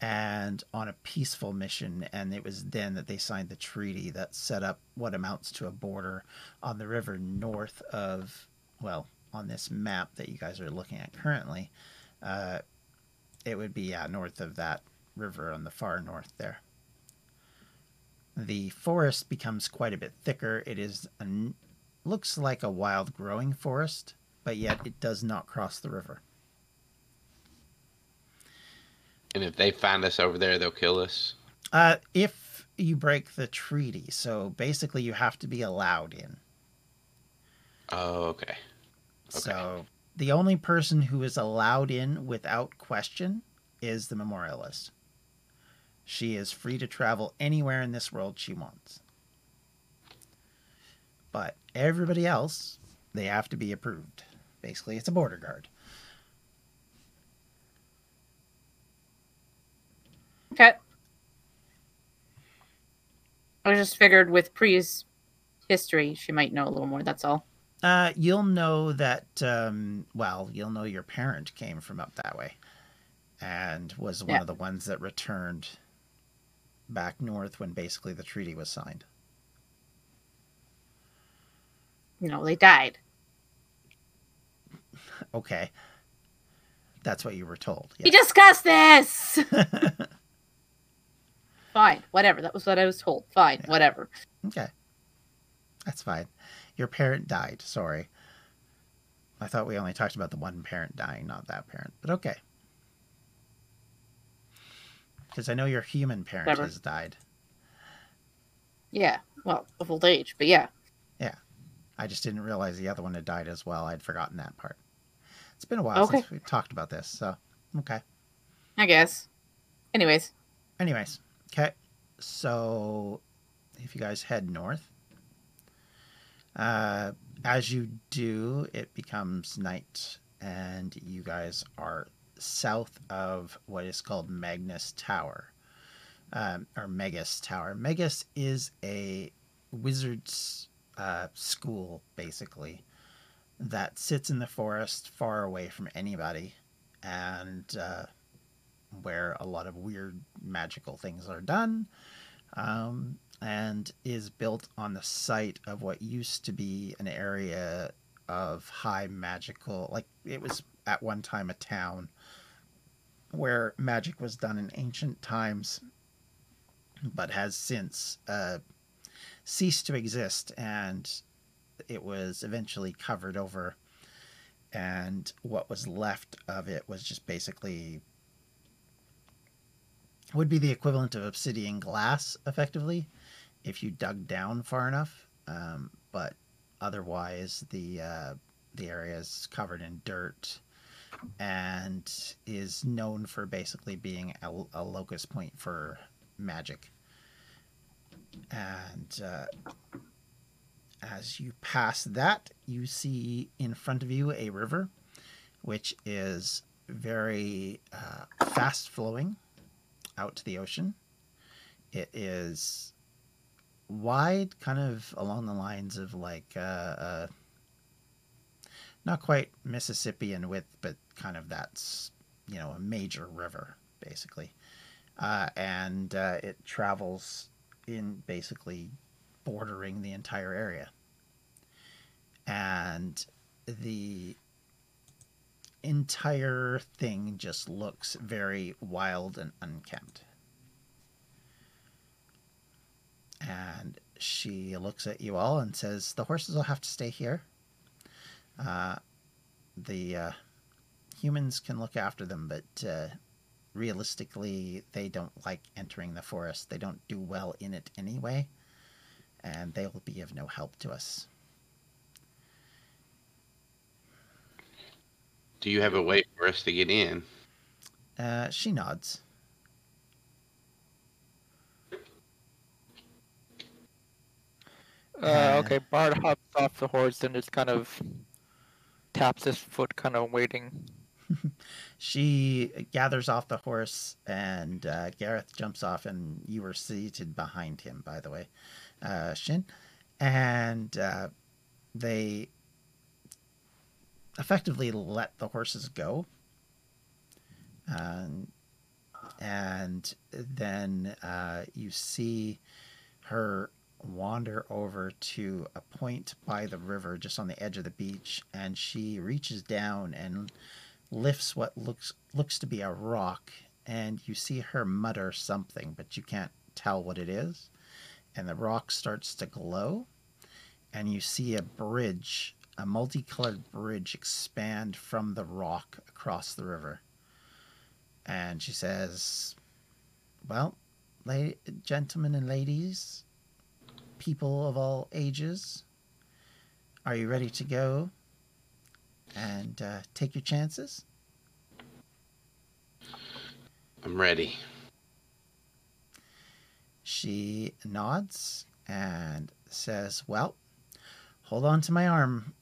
Speaker 1: and on a peaceful mission. And it was then that they signed the treaty that set up what amounts to a border on the river north of, well, on this map that you guys are looking at currently. Uh, it would be yeah, north of that river on the far north there. The forest becomes quite a bit thicker. It is an, looks like a wild growing forest, but yet it does not cross the river.
Speaker 3: And if they find us over there, they'll kill us.
Speaker 1: Uh, if you break the treaty, so basically you have to be allowed in.
Speaker 3: Oh, okay.
Speaker 1: So the only person who is allowed in without question is the memorialist. She is free to travel anywhere in this world she wants. But everybody else, they have to be approved. Basically, it's a border guard.
Speaker 4: Okay. I just figured with Pre's history, she might know a little more. That's all.
Speaker 1: Uh, you'll know that, um, well, you'll know your parent came from up that way and was one
Speaker 4: Yeah.
Speaker 1: of the ones that returned back north when basically the treaty was signed.
Speaker 4: No, they died.
Speaker 1: Okay. That's what you were told.
Speaker 4: We discussed this. Fine, whatever. That was what I was told. Fine,
Speaker 1: Yeah.
Speaker 4: whatever.
Speaker 1: okay. That's fine. Your parent died. Sorry. I thought we only talked about the one parent dying, not that parent. But okay. Because I know your human parent
Speaker 4: Whatever.
Speaker 1: has died.
Speaker 4: Yeah. Well, of old age, but yeah. Yeah.
Speaker 1: I just didn't realize the other one had died as well. I'd forgotten that part. It's been a while
Speaker 4: Okay.
Speaker 1: since we talked about this, so okay.
Speaker 4: I guess. Anyways,
Speaker 1: Anyways, okay. So if you guys head north, uh, as you do, it becomes night, and you guys are south of what is called Magnus Tower, um, or Megas Tower. Megas is a wizard's uh, school, basically, that sits in the forest far away from anybody, and uh, where a lot of weird magical things are done, um, and is built on the site of what used to be an area of high magical, like it was at one time a town where magic was done in ancient times, but has since uh, ceased to exist, and it was eventually covered over. And what was left of it was just basically would be the equivalent of obsidian glass, effectively, if you dug down far enough. Um, but otherwise, the uh, the area is covered in dirt and is known for basically being a, a locus point for magic. And uh, as you pass that, you see in front of you a river, which is very uh, fast flowing out to the ocean. It is wide, kind of along the lines of like uh, uh, not quite Mississippian width, but kind of that's you know a major river basically, uh, and uh, it travels in basically bordering the entire area, and the entire thing just looks very wild and unkempt. And she looks at you all and says, The horses will have to stay here. Uh, the uh, humans can look after them, but uh, realistically, they don't like entering the forest. They don't do well in it anyway, and they will be of no help to us.
Speaker 3: Do you have a way for us to get in?
Speaker 1: Uh, she nods.
Speaker 2: Uh,
Speaker 1: Uh,
Speaker 2: okay, Bart hops off the horse and just kind of taps his foot, kind of waiting.
Speaker 1: She gathers off the horse, and uh, Gareth jumps off, and you were seated behind him, by the way, uh, Shin. And uh, they effectively let the horses go. Um, and then uh, you see her wander over to a point by the river just on the edge of the beach and she reaches down and lifts what looks looks to be a rock and you see her mutter something but you can't tell what it is and the rock starts to glow and you see a bridge a multicolored bridge expand from the rock across the river and she says well la- gentlemen and ladies people of all ages are you ready to go and uh, take your chances.
Speaker 3: I'm ready.
Speaker 1: She nods and says, Well, hold on to my arm,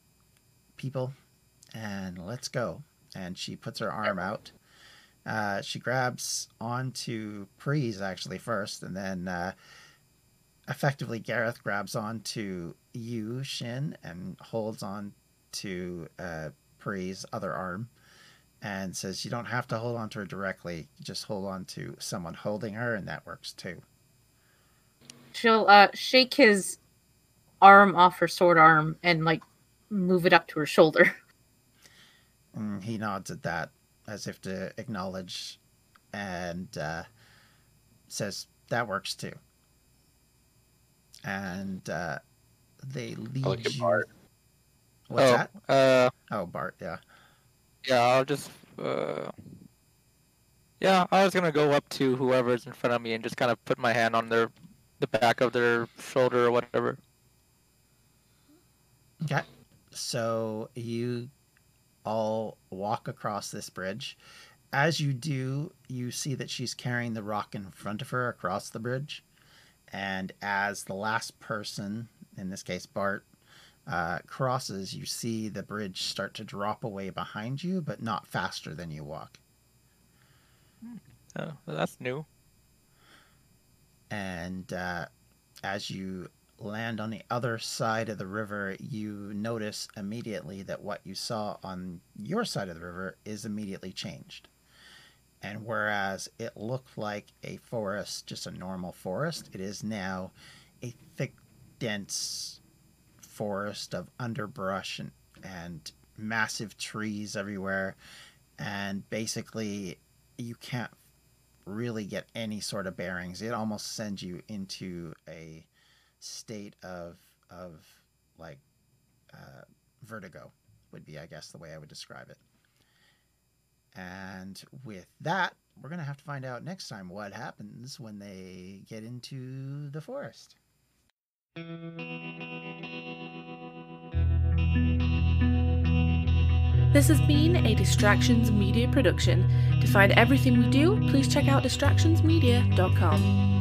Speaker 1: people, and let's go. And she puts her arm out. Uh, she grabs onto Prees actually first, and then uh, effectively Gareth grabs onto you, Shin, and holds on to uh, other arm and says, You don't have to hold on to her directly. Just hold on to someone holding her, and that works too.
Speaker 4: She'll uh, shake his arm off her sword arm and like move it up to her shoulder.
Speaker 1: And he nods at that as if to acknowledge and uh, says, That works too. And uh, they lead
Speaker 3: look at
Speaker 1: you.
Speaker 3: Bart.
Speaker 1: What's
Speaker 2: oh,
Speaker 1: that?
Speaker 2: Uh,
Speaker 1: Oh, Bart, yeah.
Speaker 2: yeah, I'll just. Uh, yeah, I was gonna go up to whoever's in front of me and just kind of put my hand on their, the back of their shoulder or whatever.
Speaker 1: Okay. So you all walk across this bridge. As you do, you see that she's carrying the rock in front of her across the bridge. And as the last person, in this case Bart, uh, crosses, you see the bridge start to drop away behind you, but not faster than you walk.
Speaker 2: Oh, well, that's new.
Speaker 1: and uh, as you land on the other side of the river, you notice immediately that what you saw on your side of the river is immediately changed. And whereas it looked like a forest, just a normal forest, it is now a thick, dense forest of underbrush and, and massive trees everywhere. And basically, you can't really get any sort of bearings. It almost sends you into a state of of like uh, vertigo would be, I guess, the way I would describe it. And with that, we're gonna have to find out next time what happens when they get into the forest.
Speaker 5: This has been a Distractions Media production. To find everything we do, please check out distractionsmedia.com.